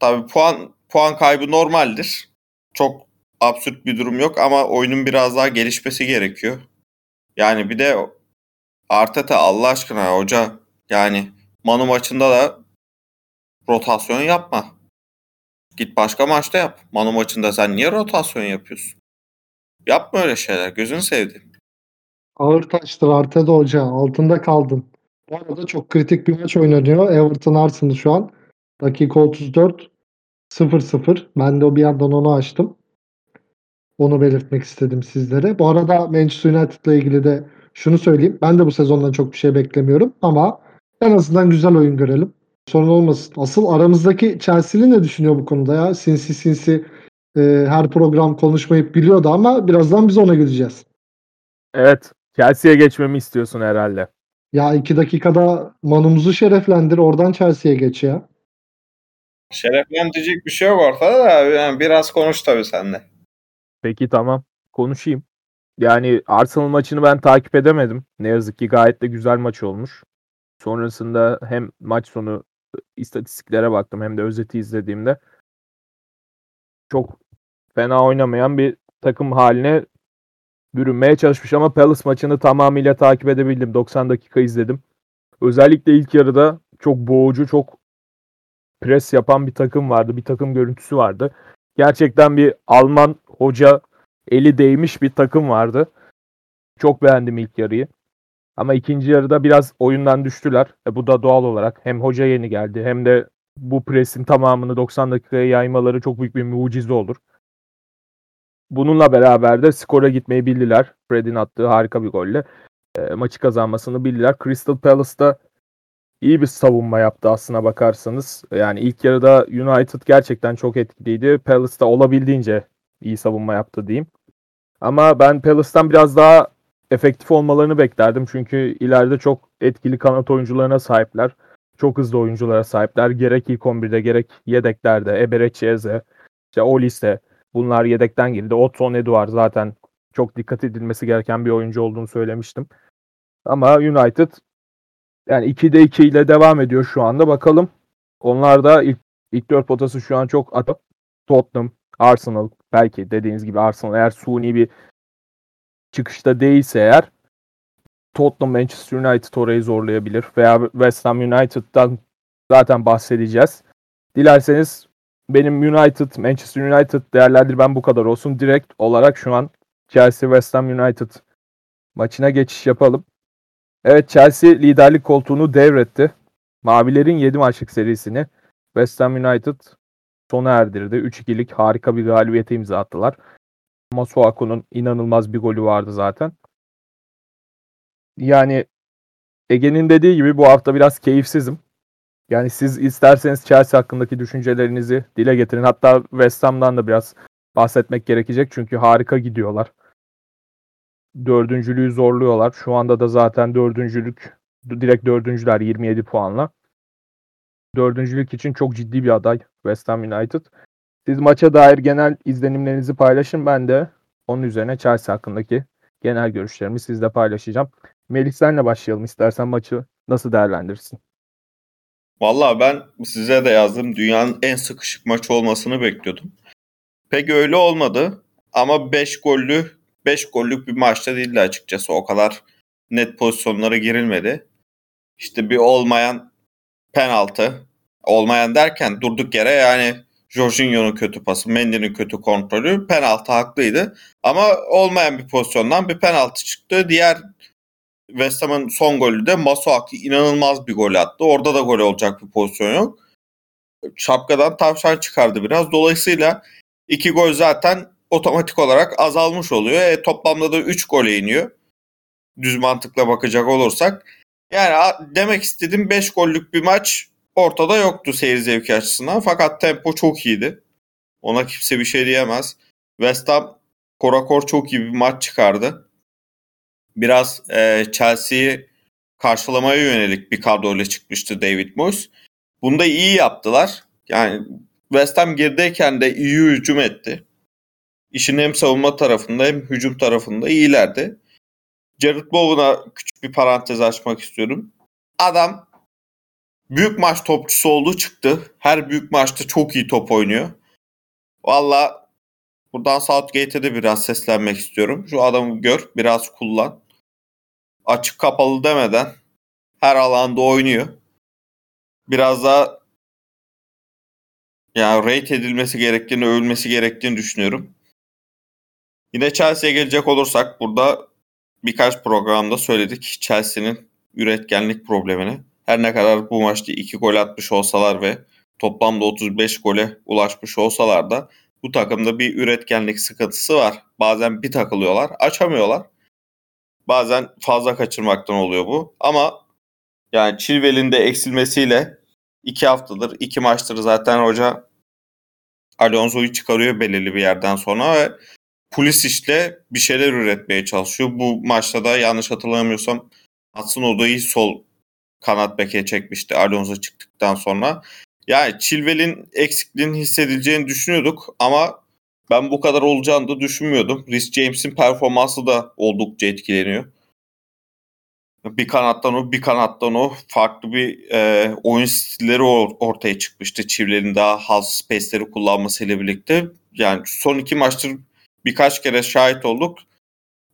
Tabii puan puan kaybı normaldir. Çok absürt bir durum yok ama oyunun biraz daha gelişmesi gerekiyor. Yani bir de Arteta Allah aşkına hoca yani Manu maçında da rotasyon yapma. Git başka maçta yap. Manu maçında sen niye rotasyon yapıyorsun? Yapma öyle şeyler. Gözünü sevdim. Ağır taştır Arteta Hoca. Altında kaldın. Bu arada çok kritik bir maç oynanıyor. Everton Arsenal şu an. Dakika 34 0-0. Ben de o bir yandan onu açtım. Onu belirtmek istedim sizlere. Bu arada Manchester United'la ilgili de şunu söyleyeyim. Ben de bu sezondan çok bir şey beklemiyorum ama en azından güzel oyun görelim. Sorun olmasın. Asıl aramızdaki Chelsea'li ne düşünüyor bu konuda ya? Sinsi sinsi e, her program konuşmayıp biliyordu ama birazdan biz ona gideceğiz. Evet. Chelsea'ye geçmemi istiyorsun herhalde. Ya iki dakikada manumuzu şereflendir. Oradan Chelsea'ye geç ya. Şereflendirecek bir şey yok ortada da yani biraz konuş tabii sen de. Peki tamam. Konuşayım. Yani Arsenal maçını ben takip edemedim. Ne yazık ki gayet de güzel maç olmuş. Sonrasında hem maç sonu istatistiklere baktım hem de özeti izlediğimde çok fena oynamayan bir takım haline bürünmeye çalışmış ama Palace maçını tamamıyla takip edebildim. 90 dakika izledim. Özellikle ilk yarıda çok boğucu, çok pres yapan bir takım vardı. Bir takım görüntüsü vardı. Gerçekten bir Alman hoca eli değmiş bir takım vardı. Çok beğendim ilk yarıyı. Ama ikinci yarıda biraz oyundan düştüler. E bu da doğal olarak hem hoca yeni geldi hem de bu presin tamamını 90 dakikaya yaymaları çok büyük bir mucize olur. Bununla beraber de skora gitmeyi bildiler. Fred'in attığı harika bir golle e, maçı kazanmasını bildiler. Crystal Palace'da iyi bir savunma yaptı aslına bakarsanız. Yani ilk yarıda United gerçekten çok etkiliydi. Palace'da olabildiğince iyi savunma yaptı diyeyim. Ama ben Palace'tan biraz daha efektif olmalarını beklerdim. Çünkü ileride çok etkili kanat oyuncularına sahipler. çok hızlı oyunculara sahipler. Gerek ilk 11'de gerek yedeklerde. Eberechieze, işte Olise bunlar yedekten girdi. Otton Eduard zaten çok dikkat edilmesi gereken bir oyuncu olduğunu söylemiştim. Ama United yani 2'de 2 ile devam ediyor şu anda. Bakalım. Onlar da ilk, ilk 4 potası şu an çok atıp Tottenham, Arsenal belki dediğiniz gibi Arsenal eğer suni bir çıkışta değilse eğer Tottenham Manchester United orayı zorlayabilir veya West Ham United'dan zaten bahsedeceğiz. Dilerseniz benim United, Manchester United değerlendirmem bu kadar olsun. Direkt olarak şu an Chelsea West Ham United maçına geçiş yapalım. Evet Chelsea liderlik koltuğunu devretti. Mavilerin 7 maçlık serisini West Ham United sona erdirdi. 3-2'lik harika bir galibiyete imza attılar. Masuaku'nun inanılmaz bir golü vardı zaten. Yani Ege'nin dediği gibi bu hafta biraz keyifsizim. Yani siz isterseniz Chelsea hakkındaki düşüncelerinizi dile getirin. Hatta West Ham'dan da biraz bahsetmek gerekecek. Çünkü harika gidiyorlar. Dördüncülüğü zorluyorlar. Şu anda da zaten dördüncülük direkt dördüncüler 27 puanla. Dördüncülük için çok ciddi bir aday West Ham United. Siz maça dair genel izlenimlerinizi paylaşın. Ben de onun üzerine Chelsea hakkındaki genel görüşlerimi sizle paylaşacağım. Melih senle başlayalım istersen maçı nasıl değerlendirirsin? Valla ben size de yazdım. Dünyanın en sıkışık maçı olmasını bekliyordum. Pek öyle olmadı. Ama 5 gollü 5 gollük bir maçta değildi açıkçası. O kadar net pozisyonlara girilmedi. İşte bir olmayan penaltı. Olmayan derken durduk yere yani Jorginho'nun kötü pası, Mendy'nin kötü kontrolü penaltı haklıydı. Ama olmayan bir pozisyondan bir penaltı çıktı. Diğer West Ham'ın son golü de Masuaki inanılmaz bir gol attı. Orada da gol olacak bir pozisyon yok. Şapkadan tavşan çıkardı biraz. Dolayısıyla iki gol zaten otomatik olarak azalmış oluyor. E, toplamda da 3 gole iniyor. Düz mantıkla bakacak olursak. Yani demek istedim 5 gollük bir maç ortada yoktu seyir zevki açısından. Fakat tempo çok iyiydi. Ona kimse bir şey diyemez. West Ham korakor çok iyi bir maç çıkardı biraz e, Chelsea'yi karşılamaya yönelik bir kadroyla çıkmıştı David Moyes. Bunu da iyi yaptılar. Yani West Ham gerideyken de iyi hücum etti. İşin hem savunma tarafında hem hücum tarafında iyilerdi. Jared Bowen'a küçük bir parantez açmak istiyorum. Adam büyük maç topçusu oldu çıktı. Her büyük maçta çok iyi top oynuyor. Valla buradan Southgate'e de biraz seslenmek istiyorum. Şu adamı gör, biraz kullan açık kapalı demeden her alanda oynuyor. Biraz daha yani rate edilmesi gerektiğini, övülmesi gerektiğini düşünüyorum. Yine Chelsea'ye gelecek olursak burada birkaç programda söyledik Chelsea'nin üretkenlik problemini. Her ne kadar bu maçta 2 gol atmış olsalar ve toplamda 35 gole ulaşmış olsalar da bu takımda bir üretkenlik sıkıntısı var. Bazen bir takılıyorlar, açamıyorlar. Bazen fazla kaçırmaktan oluyor bu. Ama yani Chilwell'in de eksilmesiyle iki haftadır, iki maçtır zaten hoca Alonso'yu çıkarıyor belirli bir yerden sonra ve Pulisic'le bir şeyler üretmeye çalışıyor. Bu maçta da yanlış hatırlamıyorsam Hudson Oda'yı sol kanat beke çekmişti Alonso çıktıktan sonra. Yani Chilwell'in eksikliğini hissedileceğini düşünüyorduk ama ben bu kadar olacağını da düşünmüyordum. Rhys James'in performansı da oldukça etkileniyor. Bir kanattan o, bir kanattan o farklı bir e, oyun stilleri ortaya çıkmıştı. Çivlerin daha half space'leri kullanmasıyla birlikte. Yani son iki maçtır birkaç kere şahit olduk.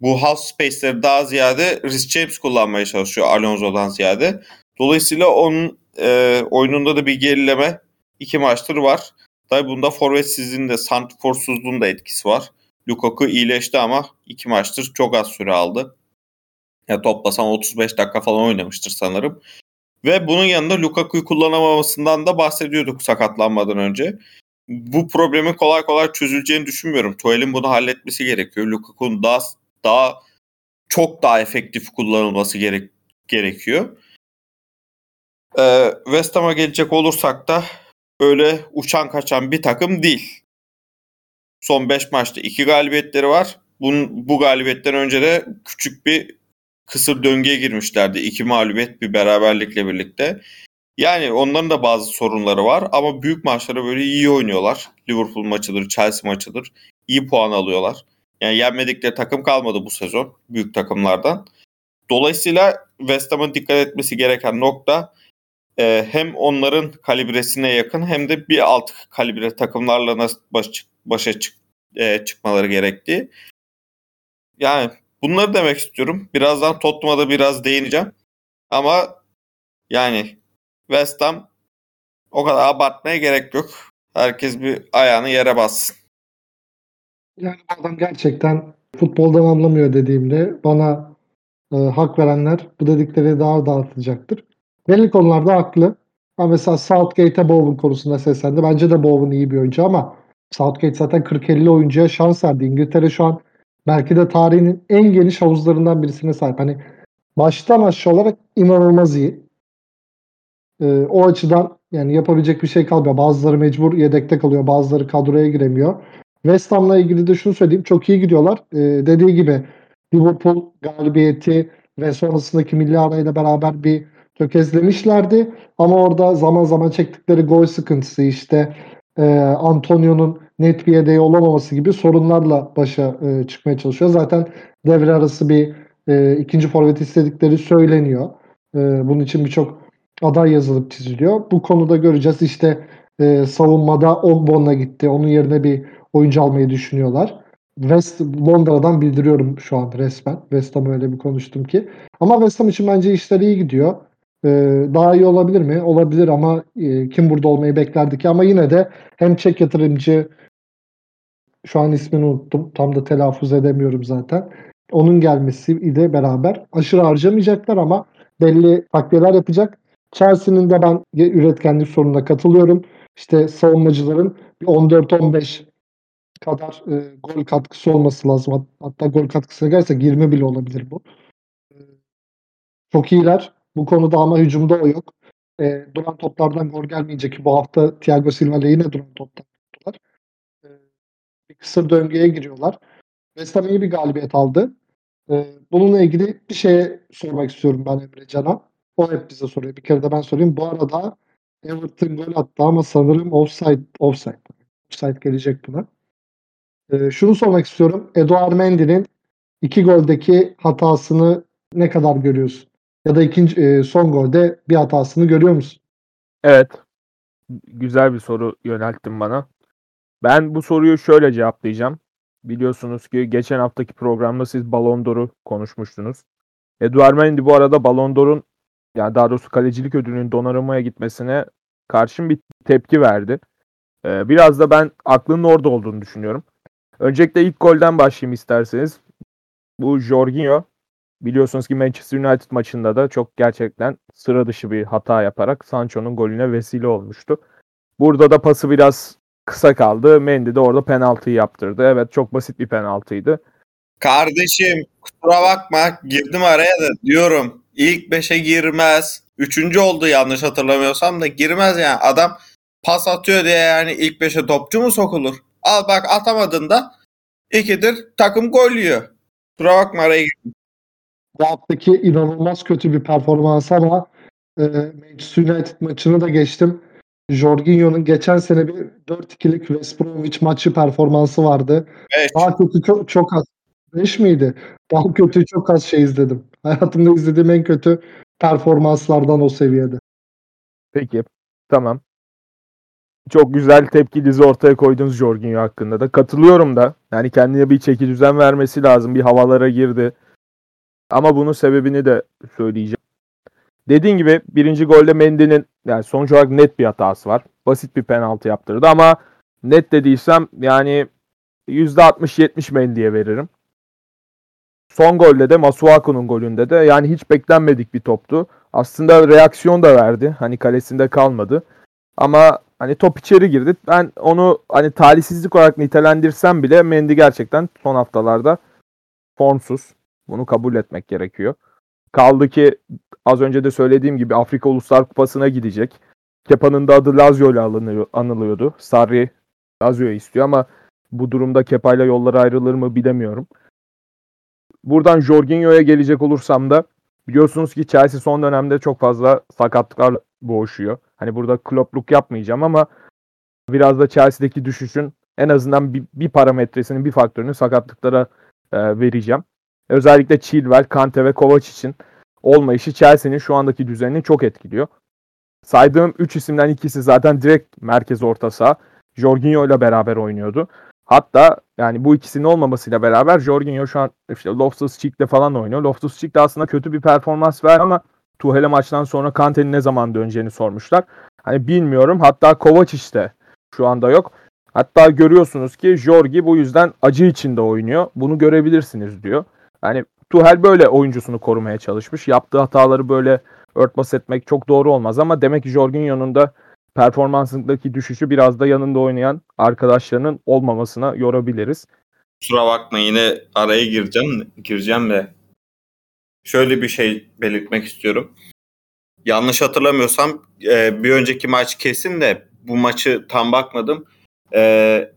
Bu half space'leri daha ziyade Rhys James kullanmaya çalışıyor Alonso'dan ziyade. Dolayısıyla onun e, oyununda da bir gerileme iki maçtır var. Tabi bunda forvetsizliğin de santrforsuzluğun da etkisi var. Lukaku iyileşti ama iki maçtır çok az süre aldı. Ya toplasam 35 dakika falan oynamıştır sanırım. Ve bunun yanında Lukaku'yu kullanamamasından da bahsediyorduk sakatlanmadan önce. Bu problemin kolay kolay çözüleceğini düşünmüyorum. Tuel'in bunu halletmesi gerekiyor. Lukaku'nun daha daha çok daha efektif kullanılması gerek, gerekiyor. Ee, West Ham'a gelecek olursak da öyle uçan kaçan bir takım değil. Son 5 maçta 2 galibiyetleri var. Bunun, bu galibiyetten önce de küçük bir kısır döngüye girmişlerdi. İki mağlubiyet bir beraberlikle birlikte. Yani onların da bazı sorunları var ama büyük maçları böyle iyi oynuyorlar. Liverpool maçıdır, Chelsea maçıdır. İyi puan alıyorlar. Yani yenmedikleri takım kalmadı bu sezon büyük takımlardan. Dolayısıyla West Ham'ın dikkat etmesi gereken nokta e, hem onların kalibresine yakın hem de bir alt kalibre takımlarla nasıl baş, başa çık, e, çıkmaları gerektiği. Yani bunları demek istiyorum. Birazdan Tottenham'a da biraz değineceğim. Ama yani West Ham o kadar abartmaya gerek yok. Herkes bir ayağını yere bassın. Yani adam gerçekten futboldan anlamıyor dediğimde bana e, hak verenler bu dedikleri daha dağıtacaktır. Belli konularda haklı. Ama mesela Southgate'e Bowen konusunda seslendi. Bence de Bowen iyi bir oyuncu ama Southgate zaten 40-50 oyuncuya şans verdi. İngiltere şu an belki de tarihinin en geniş havuzlarından birisine sahip. Hani baştan aşağı olarak inanılmaz iyi. Ee, o açıdan yani yapabilecek bir şey kalmıyor. Bazıları mecbur yedekte kalıyor. Bazıları kadroya giremiyor. West Ham'la ilgili de şunu söyleyeyim. Çok iyi gidiyorlar. Ee, dediği gibi Liverpool galibiyeti ve sonrasındaki milli arayla beraber bir tökezlemişlerdi. Ama orada zaman zaman çektikleri gol sıkıntısı işte e, Antonio'nun net bir yedeği olamaması gibi sorunlarla başa e, çıkmaya çalışıyor. Zaten devre arası bir e, ikinci forvet istedikleri söyleniyor. E, bunun için birçok aday yazılıp çiziliyor. Bu konuda göreceğiz. İşte e, savunmada Ogbon'la gitti. Onun yerine bir oyuncu almayı düşünüyorlar. West Londra'dan bildiriyorum şu an resmen. West Ham'a öyle bir konuştum ki. Ama West Ham için bence işler iyi gidiyor. Ee, daha iyi olabilir mi? Olabilir ama e, kim burada olmayı beklerdi ki? Ama yine de hem Çek yatırımcı şu an ismini unuttum. Tam da telaffuz edemiyorum zaten. Onun gelmesi ile beraber aşırı harcamayacaklar ama belli takviyeler yapacak. Chelsea'nin de ben üretkenlik sorununa katılıyorum. İşte savunmacıların 14-15 kadar e, gol katkısı olması lazım. Hatta gol katkısına gelse 20 bile olabilir bu. E, çok iyiler. Bu konuda ama hücumda o yok. E, duran toplardan gol gelmeyecek ki bu hafta Thiago Silva ile yine duran toplar. E, bir kısır döngüye giriyorlar. West Ham iyi bir galibiyet aldı. E, bununla ilgili bir şey sormak istiyorum ben Emre Can'a. O hep bize soruyor. Bir kere de ben sorayım. Bu arada Everton gol attı ama sanırım offside, offside. Offside gelecek buna. Ee, şunu sormak istiyorum. Eduard Mendy'nin iki goldeki hatasını ne kadar görüyorsun? Ya da ikinci e, son golde bir hatasını görüyor musun? Evet. Güzel bir soru yönelttin bana. Ben bu soruyu şöyle cevaplayacağım. Biliyorsunuz ki geçen haftaki programda siz Ballon d'Or'u konuşmuştunuz. Eduard Mendy bu arada Ballon d'Or'un yani daha doğrusu kalecilik ödülünün Donnarumma'ya gitmesine karşın bir tepki verdi. Ee, biraz da ben aklının orada olduğunu düşünüyorum. Öncelikle ilk golden başlayayım isterseniz. Bu Jorginho biliyorsunuz ki Manchester United maçında da çok gerçekten sıra dışı bir hata yaparak Sancho'nun golüne vesile olmuştu. Burada da pası biraz kısa kaldı. Mendy de orada penaltıyı yaptırdı. Evet çok basit bir penaltıydı. Kardeşim kusura bakma girdim araya da diyorum ilk 5'e girmez. Üçüncü oldu yanlış hatırlamıyorsam da girmez yani. Adam pas atıyor diye yani ilk 5'e topçu mu sokulur? Al bak atamadın da ikidir takım gol yiyor. Kusura bakma araya girdim. Bu haftaki inanılmaz kötü bir performans ama e, Manchester United maçını da geçtim. Jorginho'nun geçen sene bir 4-2'lik West Bromwich maçı performansı vardı. Evet. Daha kötü çok, çok az. 5 miydi? Daha kötü çok az şey izledim. Hayatımda izlediğim en kötü performanslardan o seviyede. Peki. Tamam. Çok güzel tepki dizi ortaya koydunuz Jorginho hakkında da. Katılıyorum da. Yani kendine bir çeki düzen vermesi lazım. Bir havalara girdi. Ama bunun sebebini de söyleyeceğim. Dediğin gibi birinci golde Mendy'nin yani sonuç olarak net bir hatası var. Basit bir penaltı yaptırdı ama net dediysem yani %60-70 Mendy'ye veririm. Son golde de Masuaku'nun golünde de yani hiç beklenmedik bir toptu. Aslında reaksiyon da verdi. Hani kalesinde kalmadı. Ama hani top içeri girdi. Ben onu hani talihsizlik olarak nitelendirsem bile Mendy gerçekten son haftalarda formsuz. Bunu kabul etmek gerekiyor. Kaldı ki az önce de söylediğim gibi Afrika Uluslar Kupası'na gidecek. Kepa'nın da adı Lazio ile anılıyordu. Sarri Lazio'yu istiyor ama bu durumda Kepa ile yolları ayrılır mı bilemiyorum. Buradan Jorginho'ya gelecek olursam da Biliyorsunuz ki Chelsea son dönemde çok fazla sakatlıklarla boğuşuyor. Hani burada klopluk yapmayacağım ama biraz da Chelsea'deki düşüşün en azından bir, bir parametresinin, bir faktörünü sakatlıklara e, vereceğim. Özellikle Chilwell, Kante ve Kovac için olmayışı Chelsea'nin şu andaki düzenini çok etkiliyor. Saydığım 3 isimden ikisi zaten direkt merkez orta saha. Jorginho ile beraber oynuyordu. Hatta yani bu ikisinin olmamasıyla beraber Jorginho şu an işte Loftus-Cheek'le falan oynuyor. Loftus-Cheek de aslında kötü bir performans ver ama Tuhel'e maçtan sonra Kante'nin ne zaman döneceğini sormuşlar. Hani bilmiyorum. Hatta Kovac işte şu anda yok. Hatta görüyorsunuz ki Jorgi bu yüzden acı içinde oynuyor. Bunu görebilirsiniz diyor. Yani Tuhel böyle oyuncusunu korumaya çalışmış. Yaptığı hataları böyle örtbas etmek çok doğru olmaz ama demek ki Jorginho'nun da performansındaki düşüşü biraz da yanında oynayan arkadaşlarının olmamasına yorabiliriz. Kusura bakma yine araya gireceğim gireceğim de şöyle bir şey belirtmek istiyorum. Yanlış hatırlamıyorsam e, bir önceki maç kesin de bu maçı tam bakmadım. E,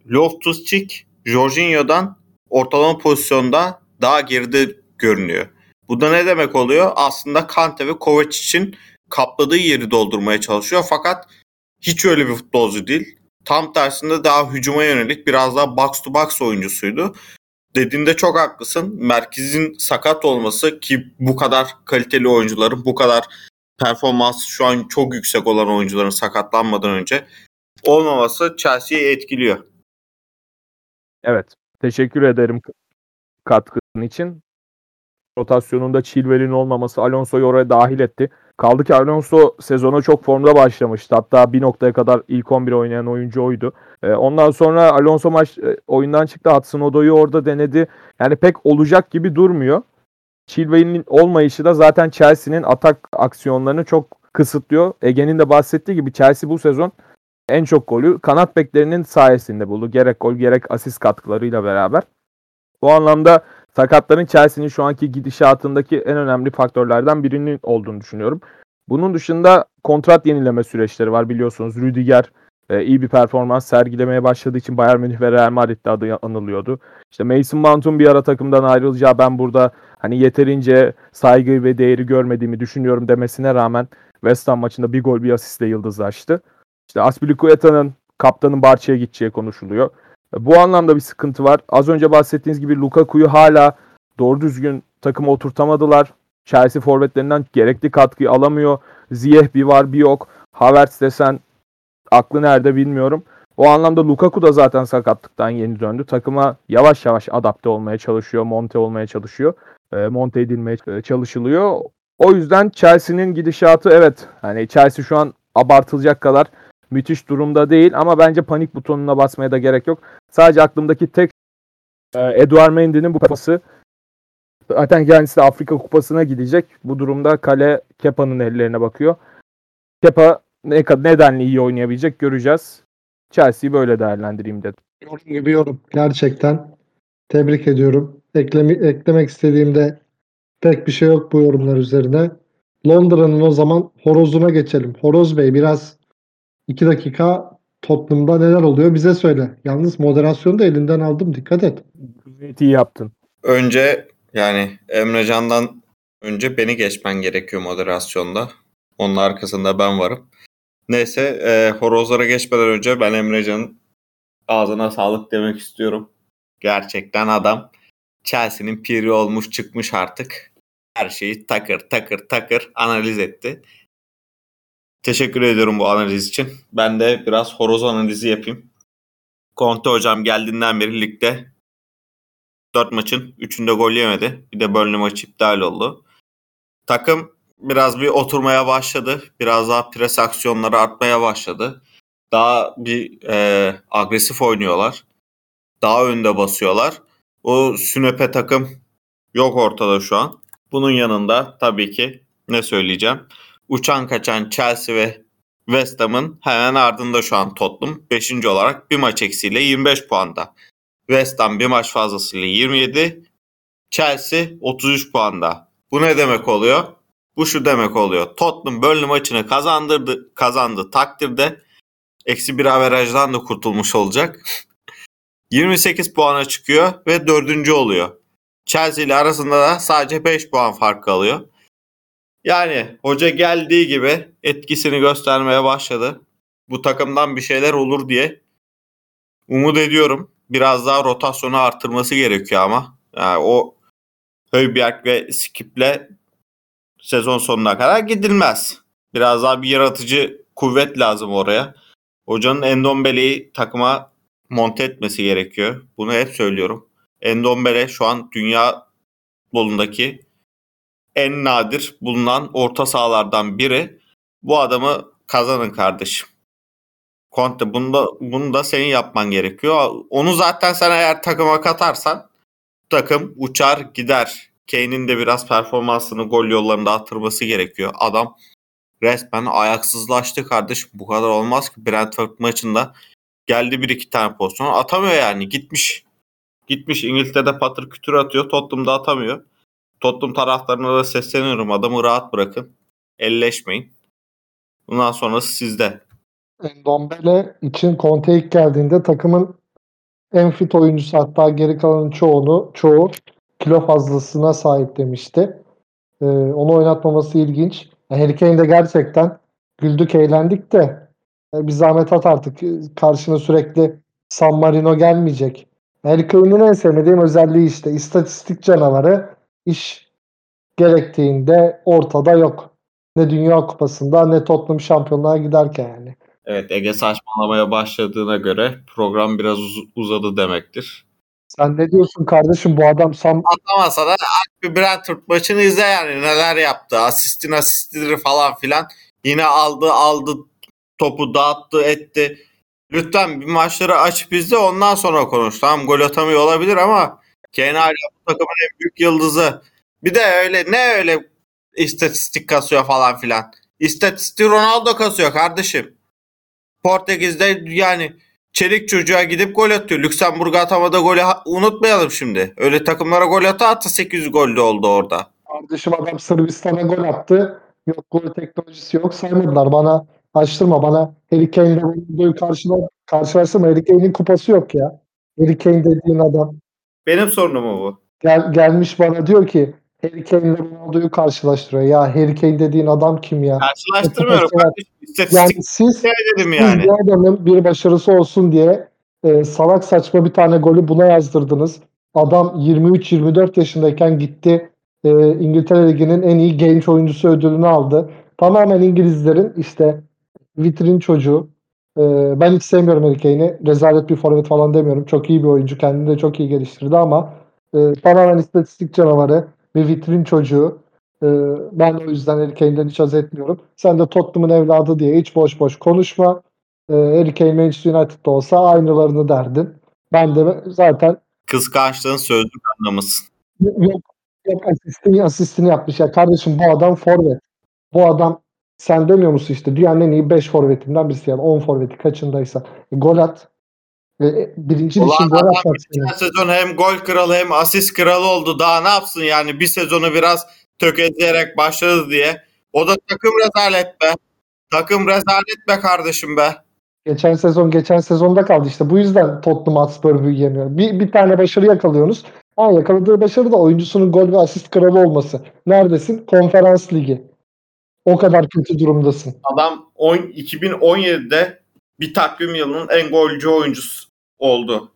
Loftus-Cheek Jorginho'dan ortalama pozisyonda daha geride görünüyor. Bu da ne demek oluyor? Aslında Kante ve Kovac için kapladığı yeri doldurmaya çalışıyor fakat hiç öyle bir futbolcu değil. Tam tersinde daha hücuma yönelik biraz daha box to box oyuncusuydu. Dediğinde çok haklısın. Merkezin sakat olması ki bu kadar kaliteli oyuncuların, bu kadar performans şu an çok yüksek olan oyuncuların sakatlanmadan önce olmaması Chelsea'yi etkiliyor. Evet. Teşekkür ederim katkın için. Rotasyonunda Chilwell'in olmaması Alonso'yu oraya dahil etti. Kaldı ki Alonso sezona çok formda başlamıştı. Hatta bir noktaya kadar ilk 11 oynayan oyuncu oydu. Ee, ondan sonra Alonso maç e, oyundan çıktı. Hudson Odoi'yu orada denedi. Yani pek olacak gibi durmuyor. Chilwell'in olmayışı da zaten Chelsea'nin atak aksiyonlarını çok kısıtlıyor. Ege'nin de bahsettiği gibi Chelsea bu sezon en çok golü kanat beklerinin sayesinde buldu. Gerek gol gerek asist katkılarıyla beraber. Bu anlamda sakatların Chelsea'nin şu anki gidişatındaki en önemli faktörlerden birinin olduğunu düşünüyorum. Bunun dışında kontrat yenileme süreçleri var biliyorsunuz. Rüdiger e, iyi bir performans sergilemeye başladığı için Bayern Münih ve Real Madrid'de adı anılıyordu. İşte Mason Mount'un bir ara takımdan ayrılacağı ben burada hani yeterince saygı ve değeri görmediğimi düşünüyorum demesine rağmen West Ham maçında bir gol bir asistle yıldızlaştı. İşte Aspilicueta'nın kaptanın Barça'ya gideceği konuşuluyor. Bu anlamda bir sıkıntı var. Az önce bahsettiğiniz gibi Lukaku'yu hala doğru düzgün takıma oturtamadılar. Chelsea forvetlerinden gerekli katkıyı alamıyor. Ziyeh bir var bir yok. Havertz desen aklı nerede bilmiyorum. O anlamda Lukaku da zaten sakatlıktan yeni döndü. Takıma yavaş yavaş adapte olmaya çalışıyor, monte olmaya çalışıyor. E, monte edilmeye çalışılıyor. O yüzden Chelsea'nin gidişatı evet hani Chelsea şu an abartılacak kadar müthiş durumda değil ama bence panik butonuna basmaya da gerek yok. Sadece aklımdaki tek e, Eduard Mendy'nin bu kupası zaten kendisi de Afrika kupasına gidecek. Bu durumda kale Kepa'nın ellerine bakıyor. Kepa ne nedenli iyi oynayabilecek göreceğiz. Chelsea'yi böyle değerlendireyim dedim. Yorum gibi yorum. Gerçekten tebrik ediyorum. Eklemi, eklemek istediğimde pek bir şey yok bu yorumlar üzerine. Londra'nın o zaman horozuna geçelim. Horoz Bey biraz iki dakika Tottenham'da neler oluyor bize söyle. Yalnız moderasyonu da elinden aldım dikkat et. Gayet iyi yaptın. Önce yani Emrecan'dan önce beni geçmen gerekiyor moderasyonda. Onun arkasında ben varım. Neyse e, horozlara geçmeden önce ben Emrecan'ın ağzına sağlık demek istiyorum. Gerçekten adam Chelsea'nin piri olmuş çıkmış artık. Her şeyi takır takır takır analiz etti. Teşekkür ediyorum bu analiz için. Ben de biraz horoz analizi yapayım. Conte hocam geldiğinden beri ligde 4 maçın 3'ünde gol yemedi. Bir de Burnley maçı iptal oldu. Takım biraz bir oturmaya başladı. Biraz daha pres aksiyonları artmaya başladı. Daha bir e, agresif oynuyorlar. Daha önde basıyorlar. O sünepe takım yok ortada şu an. Bunun yanında tabii ki ne söyleyeceğim? Uçan kaçan Chelsea ve West Ham'ın hemen ardında şu an Tottenham 5. olarak bir maç eksiğiyle 25 puanda. West Ham bir maç fazlasıyla 27, Chelsea 33 puanda. Bu ne demek oluyor? Bu şu demek oluyor. Tottenham Burnley maçını kazandırdı, kazandı takdirde eksi bir averajdan da kurtulmuş olacak. 28 puana çıkıyor ve dördüncü oluyor. Chelsea ile arasında da sadece 5 puan fark kalıyor. Yani hoca geldiği gibi etkisini göstermeye başladı. Bu takımdan bir şeyler olur diye umut ediyorum. Biraz daha rotasyonu artırması gerekiyor ama. Yani o Höjbjerg ve Skip'le sezon sonuna kadar gidilmez. Biraz daha bir yaratıcı kuvvet lazım oraya. Hocanın Endombele'yi takıma monte etmesi gerekiyor. Bunu hep söylüyorum. Endombele şu an dünya bolundaki en nadir bulunan orta sahalardan biri. Bu adamı kazanın kardeşim. Conte bunu da, bunu da senin yapman gerekiyor. Onu zaten sen eğer takıma katarsan takım uçar gider. Kane'in de biraz performansını gol yollarında artırması gerekiyor. Adam resmen ayaksızlaştı kardeşim. Bu kadar olmaz ki Brentford maçında geldi bir iki tane pozisyon atamıyor yani gitmiş. Gitmiş İngiltere'de patır kütür atıyor. Tottenham'da atamıyor. Tottenham taraftarına da sesleniyorum. Adamı rahat bırakın. Elleşmeyin. Bundan sonrası sizde. Endombele için Conte ilk geldiğinde takımın en fit oyuncusu hatta geri kalanın çoğunu çoğu kilo fazlasına sahip demişti. Ee, onu oynatmaması ilginç. Harry Kane de gerçekten güldük eğlendik de e, bir zahmet at artık. Karşına sürekli San Marino gelmeyecek. Harry Kane'in en sevmediğim özelliği işte istatistik canavarı iş gerektiğinde ortada yok. Ne Dünya Kupası'nda ne Tottenham şampiyonluğa giderken yani. Evet Ege saçmalamaya başladığına göre program biraz uz- uzadı demektir. Sen ne diyorsun kardeşim bu adam Sam Atlamasa da aç bir Brentford maçını izle yani neler yaptı. Asistin asistidir falan filan. Yine aldı aldı topu dağıttı etti. Lütfen bir maçları aç bizde ondan sonra konuş. Tamam gol atamıyor olabilir ama Kane hala bu takımın en büyük yıldızı. Bir de öyle ne öyle istatistik kasıyor falan filan. İstatistik Ronaldo kasıyor kardeşim. Portekiz'de yani çelik çocuğa gidip gol atıyor. Lüksemburg'a atamadığı golü unutmayalım şimdi. Öyle takımlara gol ata ata 800 gol de oldu orada. kardeşim adam Sırbistan'a gol attı. Yok gol teknolojisi yok saymadılar. Bana açtırma bana Harry Kane'le Ronaldo'yu karşıla, karşılaştırma. Harry Kane'in kupası yok ya. Harry Kane dediğin adam Benim sorunum mu bu? gel, gelmiş bana diyor ki Harry Kane'le Ronaldo'yu karşılaştırıyor. Ya Harry Kane dediğin adam kim ya? Karşılaştırmıyorum kardeşim. Yani siz dedim Siz yani. bu adamın bir başarısı olsun diye e, salak saçma bir tane golü buna yazdırdınız. Adam 23-24 yaşındayken gitti e, İngiltere Ligi'nin en iyi genç oyuncusu ödülünü aldı. Tamamen İngilizlerin işte vitrin çocuğu. E, ben hiç sevmiyorum Harry Kane'i. Rezalet bir forvet falan demiyorum. Çok iyi bir oyuncu. Kendini de çok iyi geliştirdi ama e, tamamen istatistik canavarı bir vitrin çocuğu. E, ben o yüzden Harry Kane'den hiç haz etmiyorum. Sen de Tottenham'ın evladı diye hiç boş boş konuşma. E, Harry Kane Manchester United'da olsa aynılarını derdin. Ben de zaten Kıskançlığın sözlük anlamısın. yok, yok asistini, asistini yapmış. Ya kardeşim bu adam forvet. Bu adam sen demiyor musun işte dünyanın en iyi 5 forvetinden birisi yani 10 forveti kaçındaysa. E, gol at. E, e, birinci dişin gol atmak sezon hem gol kralı hem asist kralı oldu. Daha ne yapsın yani bir sezonu biraz tökezleyerek başladı diye. O da takım rezalet be. Takım rezalet be kardeşim be. Geçen sezon geçen sezonda kaldı işte. Bu yüzden Tottenham Hotspur büyüyemiyor. Bir, bir tane başarı yakalıyorsunuz. Ha, yakaladığı başarı da oyuncusunun gol ve asist kralı olması. Neredesin? Konferans Ligi. O kadar kötü durumdasın. Adam on- 2017'de bir takvim yılının en golcü oyuncusu oldu.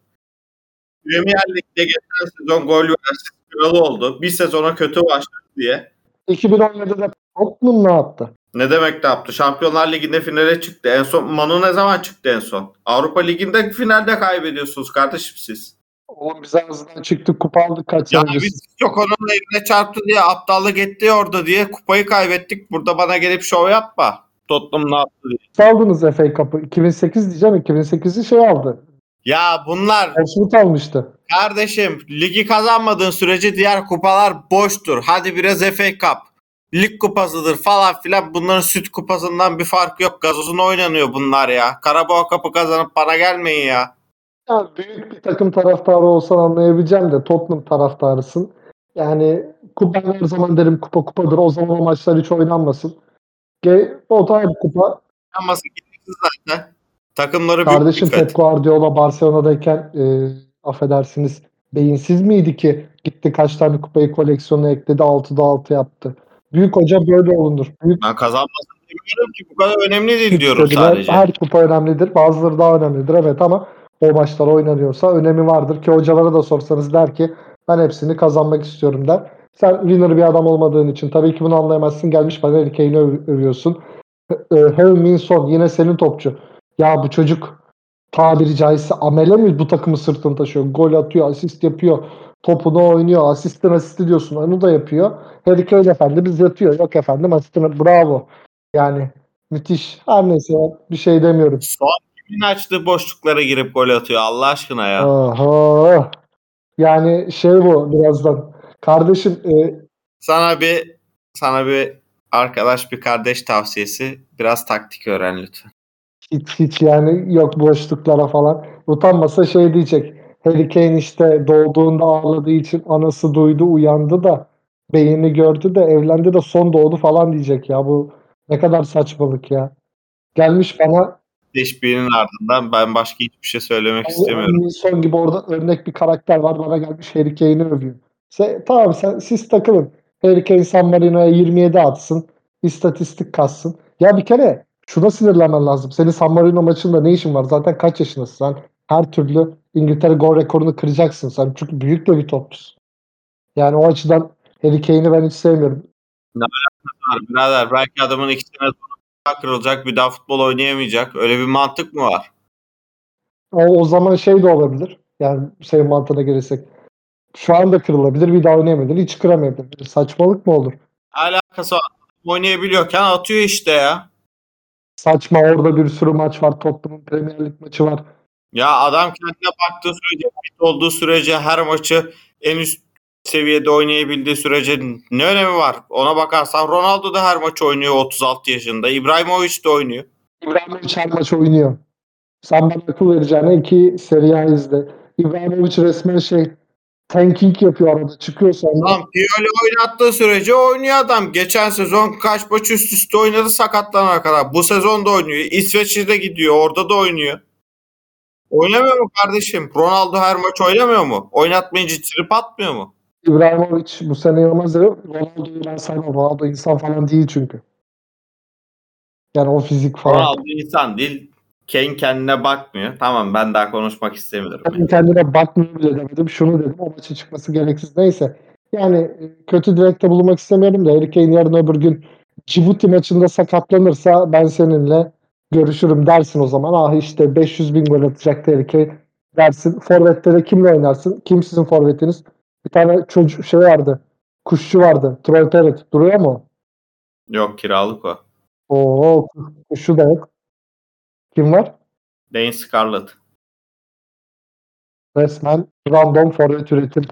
Premier Lig'de geçen sezon gol ve asist kralı oldu. Bir sezona kötü başladı diye. 2017'de Tottenham ne yaptı? Ne demek ne yaptı? Şampiyonlar Ligi'nde finale çıktı. En son Manu ne zaman çıktı en son? Avrupa Ligi'nde finalde kaybediyorsunuz kardeşim siz. Oğlum biz ağzından çıktık kupa aldık kaç Ya sene biz çok onun eline çarptı diye aptallık etti orada diye kupayı kaybettik. Burada bana gelip şov yapma. Tottenham ne yaptı diye. Aldınız FA Cup'ı. 2008 diyeceğim 2008'i şey aldı. Ya bunlar Portsmouth almıştı. kardeşim ligi kazanmadığın sürece diğer kupalar boştur. Hadi biraz FA Cup. Lig kupasıdır falan filan. Bunların süt kupasından bir farkı yok. Gazozun oynanıyor bunlar ya. Karabağ kapı kazanıp bana gelmeyin ya. Ya büyük bir takım taraftarı olsan anlayabileceğim de Tottenham taraftarısın. Yani kupa her zaman derim kupa kupadır. O zaman o maçlar hiç oynanmasın. Ge o da kupa. Ama gereksiz zaten. Takımları büyük Kardeşim. Pep Guardiola Barcelona'dayken e, affedersiniz beyinsiz miydi ki gitti kaç tane kupayı koleksiyona ekledi 6'da 6 yaptı. Büyük hoca böyle olunur. Büyük Ben kazanmasını demiyorum ki bu kadar önemli değil diyorum sadece. Her kupa önemlidir. Bazıları daha önemlidir. Evet ama o maçlar oynanıyorsa önemi vardır ki hocalara da sorsanız der ki ben hepsini kazanmak istiyorum der. Sen winner bir adam olmadığın için tabii ki bunu anlayamazsın. Gelmiş bana Harry Kane'i öv- övüyorsun. Heung-min Son yine senin topçu. Ya bu çocuk tabiri caizse amele mi bu takımı sırtını taşıyor? Gol atıyor, asist yapıyor. Topunu oynuyor. Asistin asisti diyorsun. Onu da yapıyor. Harry Kane efendimiz yatıyor. Yok efendim asistine bravo. Yani müthiş. Her neyse bir şey demiyorum. Son kimin açtığı boşluklara girip gol atıyor Allah aşkına ya. Aha. Yani şey bu birazdan. Kardeşim e, Sana bir sana bir arkadaş bir kardeş tavsiyesi biraz taktik öğren lütfen. hiç, hiç yani yok boşluklara falan. Utanmasa şey diyecek. Harry Kane işte doğduğunda ağladığı için anası duydu uyandı da beyni gördü de evlendi de son doğdu falan diyecek ya. Bu ne kadar saçmalık ya. Gelmiş bana Teşbihinin ardından ben başka hiçbir şey söylemek istemiyorum. Son gibi orada örnek bir karakter var. Bana gelmiş Harry Kane'i övüyor. Sen, tamam sen, siz takılın. Harry Kane San Marino'ya 27 atsın. istatistik kassın. Ya bir kere şuna sinirlenmen lazım. Senin San Marino maçında ne işin var? Zaten kaç yaşındasın? Sen her türlü İngiltere gol rekorunu kıracaksın. Sen çünkü büyük de bir topçusun. Yani o açıdan Harry Kane'i ben hiç sevmiyorum. Var Birader belki adamın iki sene sonra kırılacak bir daha futbol oynayamayacak. Öyle bir mantık mı var? O, o zaman şey de olabilir. Yani senin mantığına gelirsek. Şu anda kırılabilir. Bir daha oynayamayabilir. Hiç kıramayabilir. Saçmalık mı olur? Alakası var. Oynayabiliyorken atıyor işte ya. Saçma orada bir sürü maç var. Tottenham'ın Premier Lig maçı var. Ya adam kendine baktığı sürece, fit olduğu sürece her maçı en üst seviyede oynayabildiği sürece ne önemi var? Ona bakarsan Ronaldo da her maç oynuyor 36 yaşında. İbrahimovic de oynuyor. İbrahimovic her maç oynuyor. Sen bana akıl vereceğine iki Serie A izle. İbrahimovic resmen şey tanking yapıyor arada. Çıkıyor sonra. Tamam Pioli oynattığı sürece oynuyor adam. Geçen sezon kaç maç üst üste oynadı sakatlanana kadar. Bu sezon da oynuyor. İsveç'e gidiyor. Orada da oynuyor. Oynamıyor mu kardeşim? Ronaldo her maç oynamıyor mu? Oynatmayınca trip atmıyor mu? İbrahimovic bu sene Yılmaz Ronaldo'yu ben saymam. Ronaldo insan falan değil çünkü. Yani o fizik falan. Ronaldo insan değil. Kane kendine bakmıyor. Tamam ben daha konuşmak istemiyorum. Ben kendine bakmıyor bile demedim. Şunu dedim. O maça çıkması gereksiz. Neyse. Yani e, kötü dilekte bulunmak istemiyorum da Harry Kane yarın öbür gün Cibuti maçında sakatlanırsa ben seninle görüşürüm dersin o zaman. Ah işte 500 bin gol atacaktı Harry Kane dersin. Forvet'te de kimle oynarsın? Kim sizin forvetiniz? Bir tane çocuk şey vardı. Kuşçu vardı. Troy Parrott. Duruyor mu? Yok kiralık o. Oo kuşçu da yok. Kim var? Dane Scarlett. Resmen random forvet üretim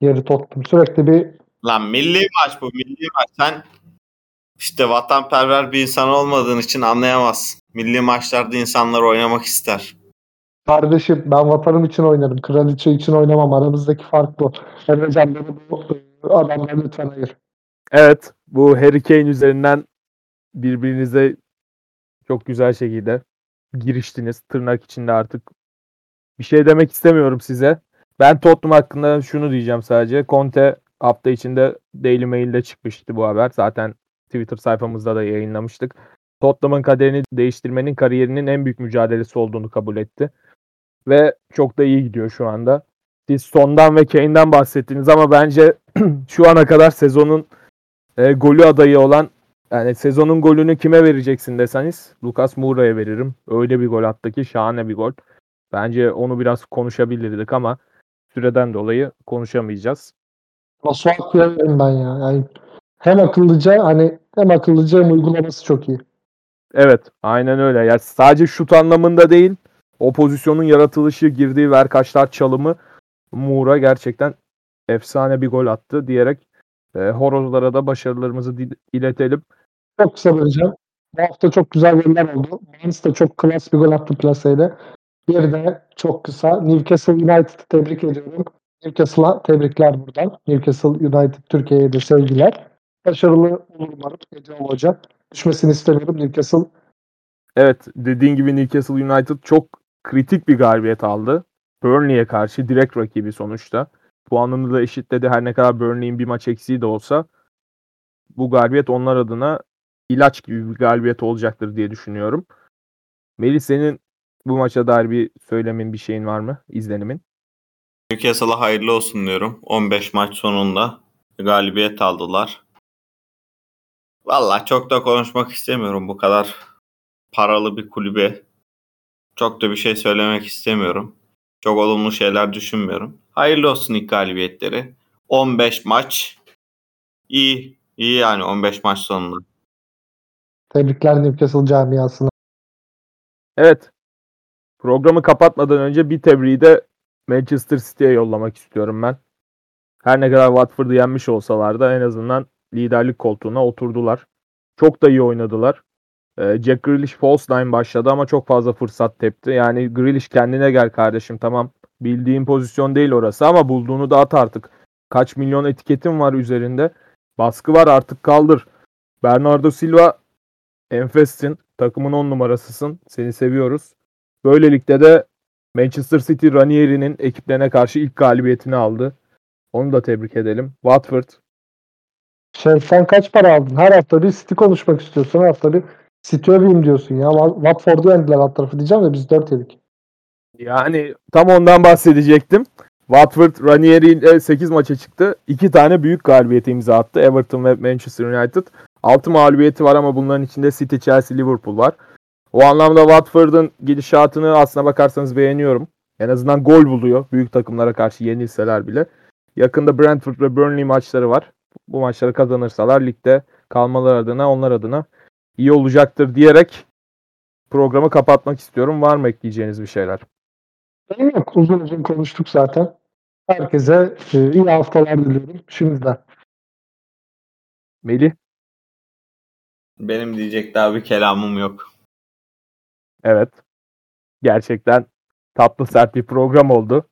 yeri Tottenham. Sürekli bir Lan milli maç bu milli maç. Sen işte vatanperver bir insan olmadığın için anlayamazsın. Milli maçlarda insanlar oynamak ister. Kardeşim ben vatanım için oynarım. Kraliçe için oynamam. Aramızdaki fark bu. Emrecan beni bu e, adamdan lütfen ayır. Evet bu Harry Kane üzerinden birbirinize çok güzel şekilde giriştiniz. Tırnak içinde artık bir şey demek istemiyorum size. Ben Tottenham hakkında şunu diyeceğim sadece. Conte hafta içinde Daily Mail'de çıkmıştı bu haber. Zaten Twitter sayfamızda da yayınlamıştık. Tottenham'ın kaderini değiştirmenin kariyerinin en büyük mücadelesi olduğunu kabul etti. Ve çok da iyi gidiyor şu anda. Siz Son'dan ve Kane'den bahsettiniz ama bence şu ana kadar sezonun e, golü adayı olan yani sezonun golünü kime vereceksin deseniz Lucas Moura'ya veririm. Öyle bir gol attı ki şahane bir gol. Bence onu biraz konuşabilirdik ama süreden dolayı konuşamayacağız. Masuaku'ya veririm ben ya. Yani hem akıllıca hani hem akıllıca hem uygulaması çok iyi. Evet aynen öyle. Yani sadece şut anlamında değil o pozisyonun yaratılışı girdiği verkaçlar çalımı Moura gerçekten efsane bir gol attı diyerek e, horozlara da başarılarımızı iletelim. Çok kısa vereceğim. Bu hafta çok güzel goller oldu. Mainz de çok klas bir gol attı plaseyle. Bir de çok kısa Newcastle United'ı tebrik ediyorum. Newcastle'a tebrikler buradan. Newcastle United Türkiye'ye de sevgiler. Başarılı olur umarım. Ece Hoca. Düşmesini istemiyorum. Newcastle Evet dediğin gibi Newcastle United çok kritik bir galibiyet aldı. Burnley'e karşı direkt rakibi sonuçta. Puanını da eşitledi her ne kadar Burnley'in bir maç eksiği de olsa. bu galibiyet onlar adına ilaç gibi bir galibiyet olacaktır diye düşünüyorum. Melih senin bu maça dair bir söylemin bir şeyin var mı? İzlenimin? Newcastle'a hayırlı olsun diyorum. 15 maç sonunda galibiyet aldılar. Valla çok da konuşmak istemiyorum bu kadar paralı bir kulübe. Çok da bir şey söylemek istemiyorum. Çok olumlu şeyler düşünmüyorum. Hayırlı olsun ilk galibiyetleri. 15 maç. İyi. iyi yani 15 maç sonunda. Tebrikler Newcastle camiasına. Evet. Programı kapatmadan önce bir tebriği de Manchester City'ye yollamak istiyorum ben. Her ne kadar Watford'u yenmiş olsalar da en azından liderlik koltuğuna oturdular. Çok da iyi oynadılar. Ee, Jack Grealish false nine başladı ama çok fazla fırsat tepti. Yani Grealish kendine gel kardeşim tamam. Bildiğin pozisyon değil orası ama bulduğunu da at artık. Kaç milyon etiketin var üzerinde. Baskı var artık kaldır. Bernardo Silva enfessin. Takımın 10 numarasısın. Seni seviyoruz. Böylelikle de Manchester City Ranieri'nin ekiplerine karşı ilk galibiyetini aldı. Onu da tebrik edelim. Watford Şey, sen kaç para aldın? Her hafta bir City konuşmak istiyorsun. Her hafta bir City öveyim diyorsun ya. Watford'u yendiler alt tarafı diyeceğim de biz 4 yedik. Yani tam ondan bahsedecektim. Watford Ranieri ile 8 maça çıktı. 2 tane büyük galibiyete imza attı. Everton ve Manchester United. 6 mağlubiyeti var ama bunların içinde City, Chelsea, Liverpool var. O anlamda Watford'un gidişatını aslına bakarsanız beğeniyorum. En azından gol buluyor büyük takımlara karşı yenilseler bile. Yakında Brentford ve Burnley maçları var. Bu maçları kazanırsalar ligde kalmaları adına onlar adına iyi olacaktır diyerek programı kapatmak istiyorum. Var mı ekleyeceğiniz bir şeyler? Benim yok. Uzun uzun konuştuk zaten. Herkese e, iyi haftalar diliyorum. Şimdiden. Melih? Benim diyecek daha bir kelamım yok. Evet. Gerçekten tatlı sert bir program oldu.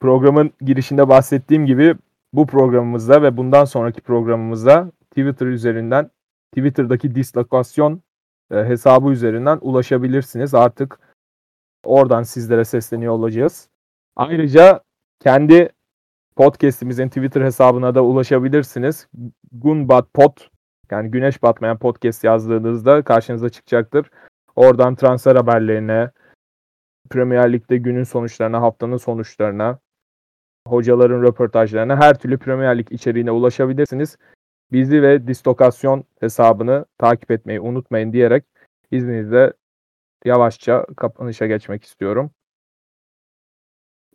Programın girişinde bahsettiğim gibi bu programımızda ve bundan sonraki programımızda Twitter üzerinden Twitter'daki dislokasyon e, hesabı üzerinden ulaşabilirsiniz. Artık oradan sizlere sesleniyor olacağız. Ayrıca kendi podcast'imizin Twitter hesabına da ulaşabilirsiniz. Gunbat Pod yani güneş batmayan podcast yazdığınızda karşınıza çıkacaktır. Oradan transfer haberlerine, Premier Lig'de günün sonuçlarına, haftanın sonuçlarına, hocaların röportajlarına, her türlü Premier Lig içeriğine ulaşabilirsiniz. Bizi ve Distokasyon hesabını takip etmeyi unutmayın diyerek izninizle yavaşça kapanışa geçmek istiyorum.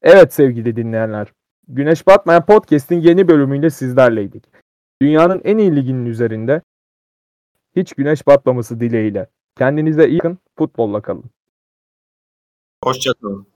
Evet sevgili dinleyenler, Güneş Batmayan Podcast'in yeni bölümüyle sizlerleydik. Dünyanın en iyi liginin üzerinde hiç güneş batmaması dileğiyle. Kendinize iyi bakın, futbolla kalın. Hoşçakalın.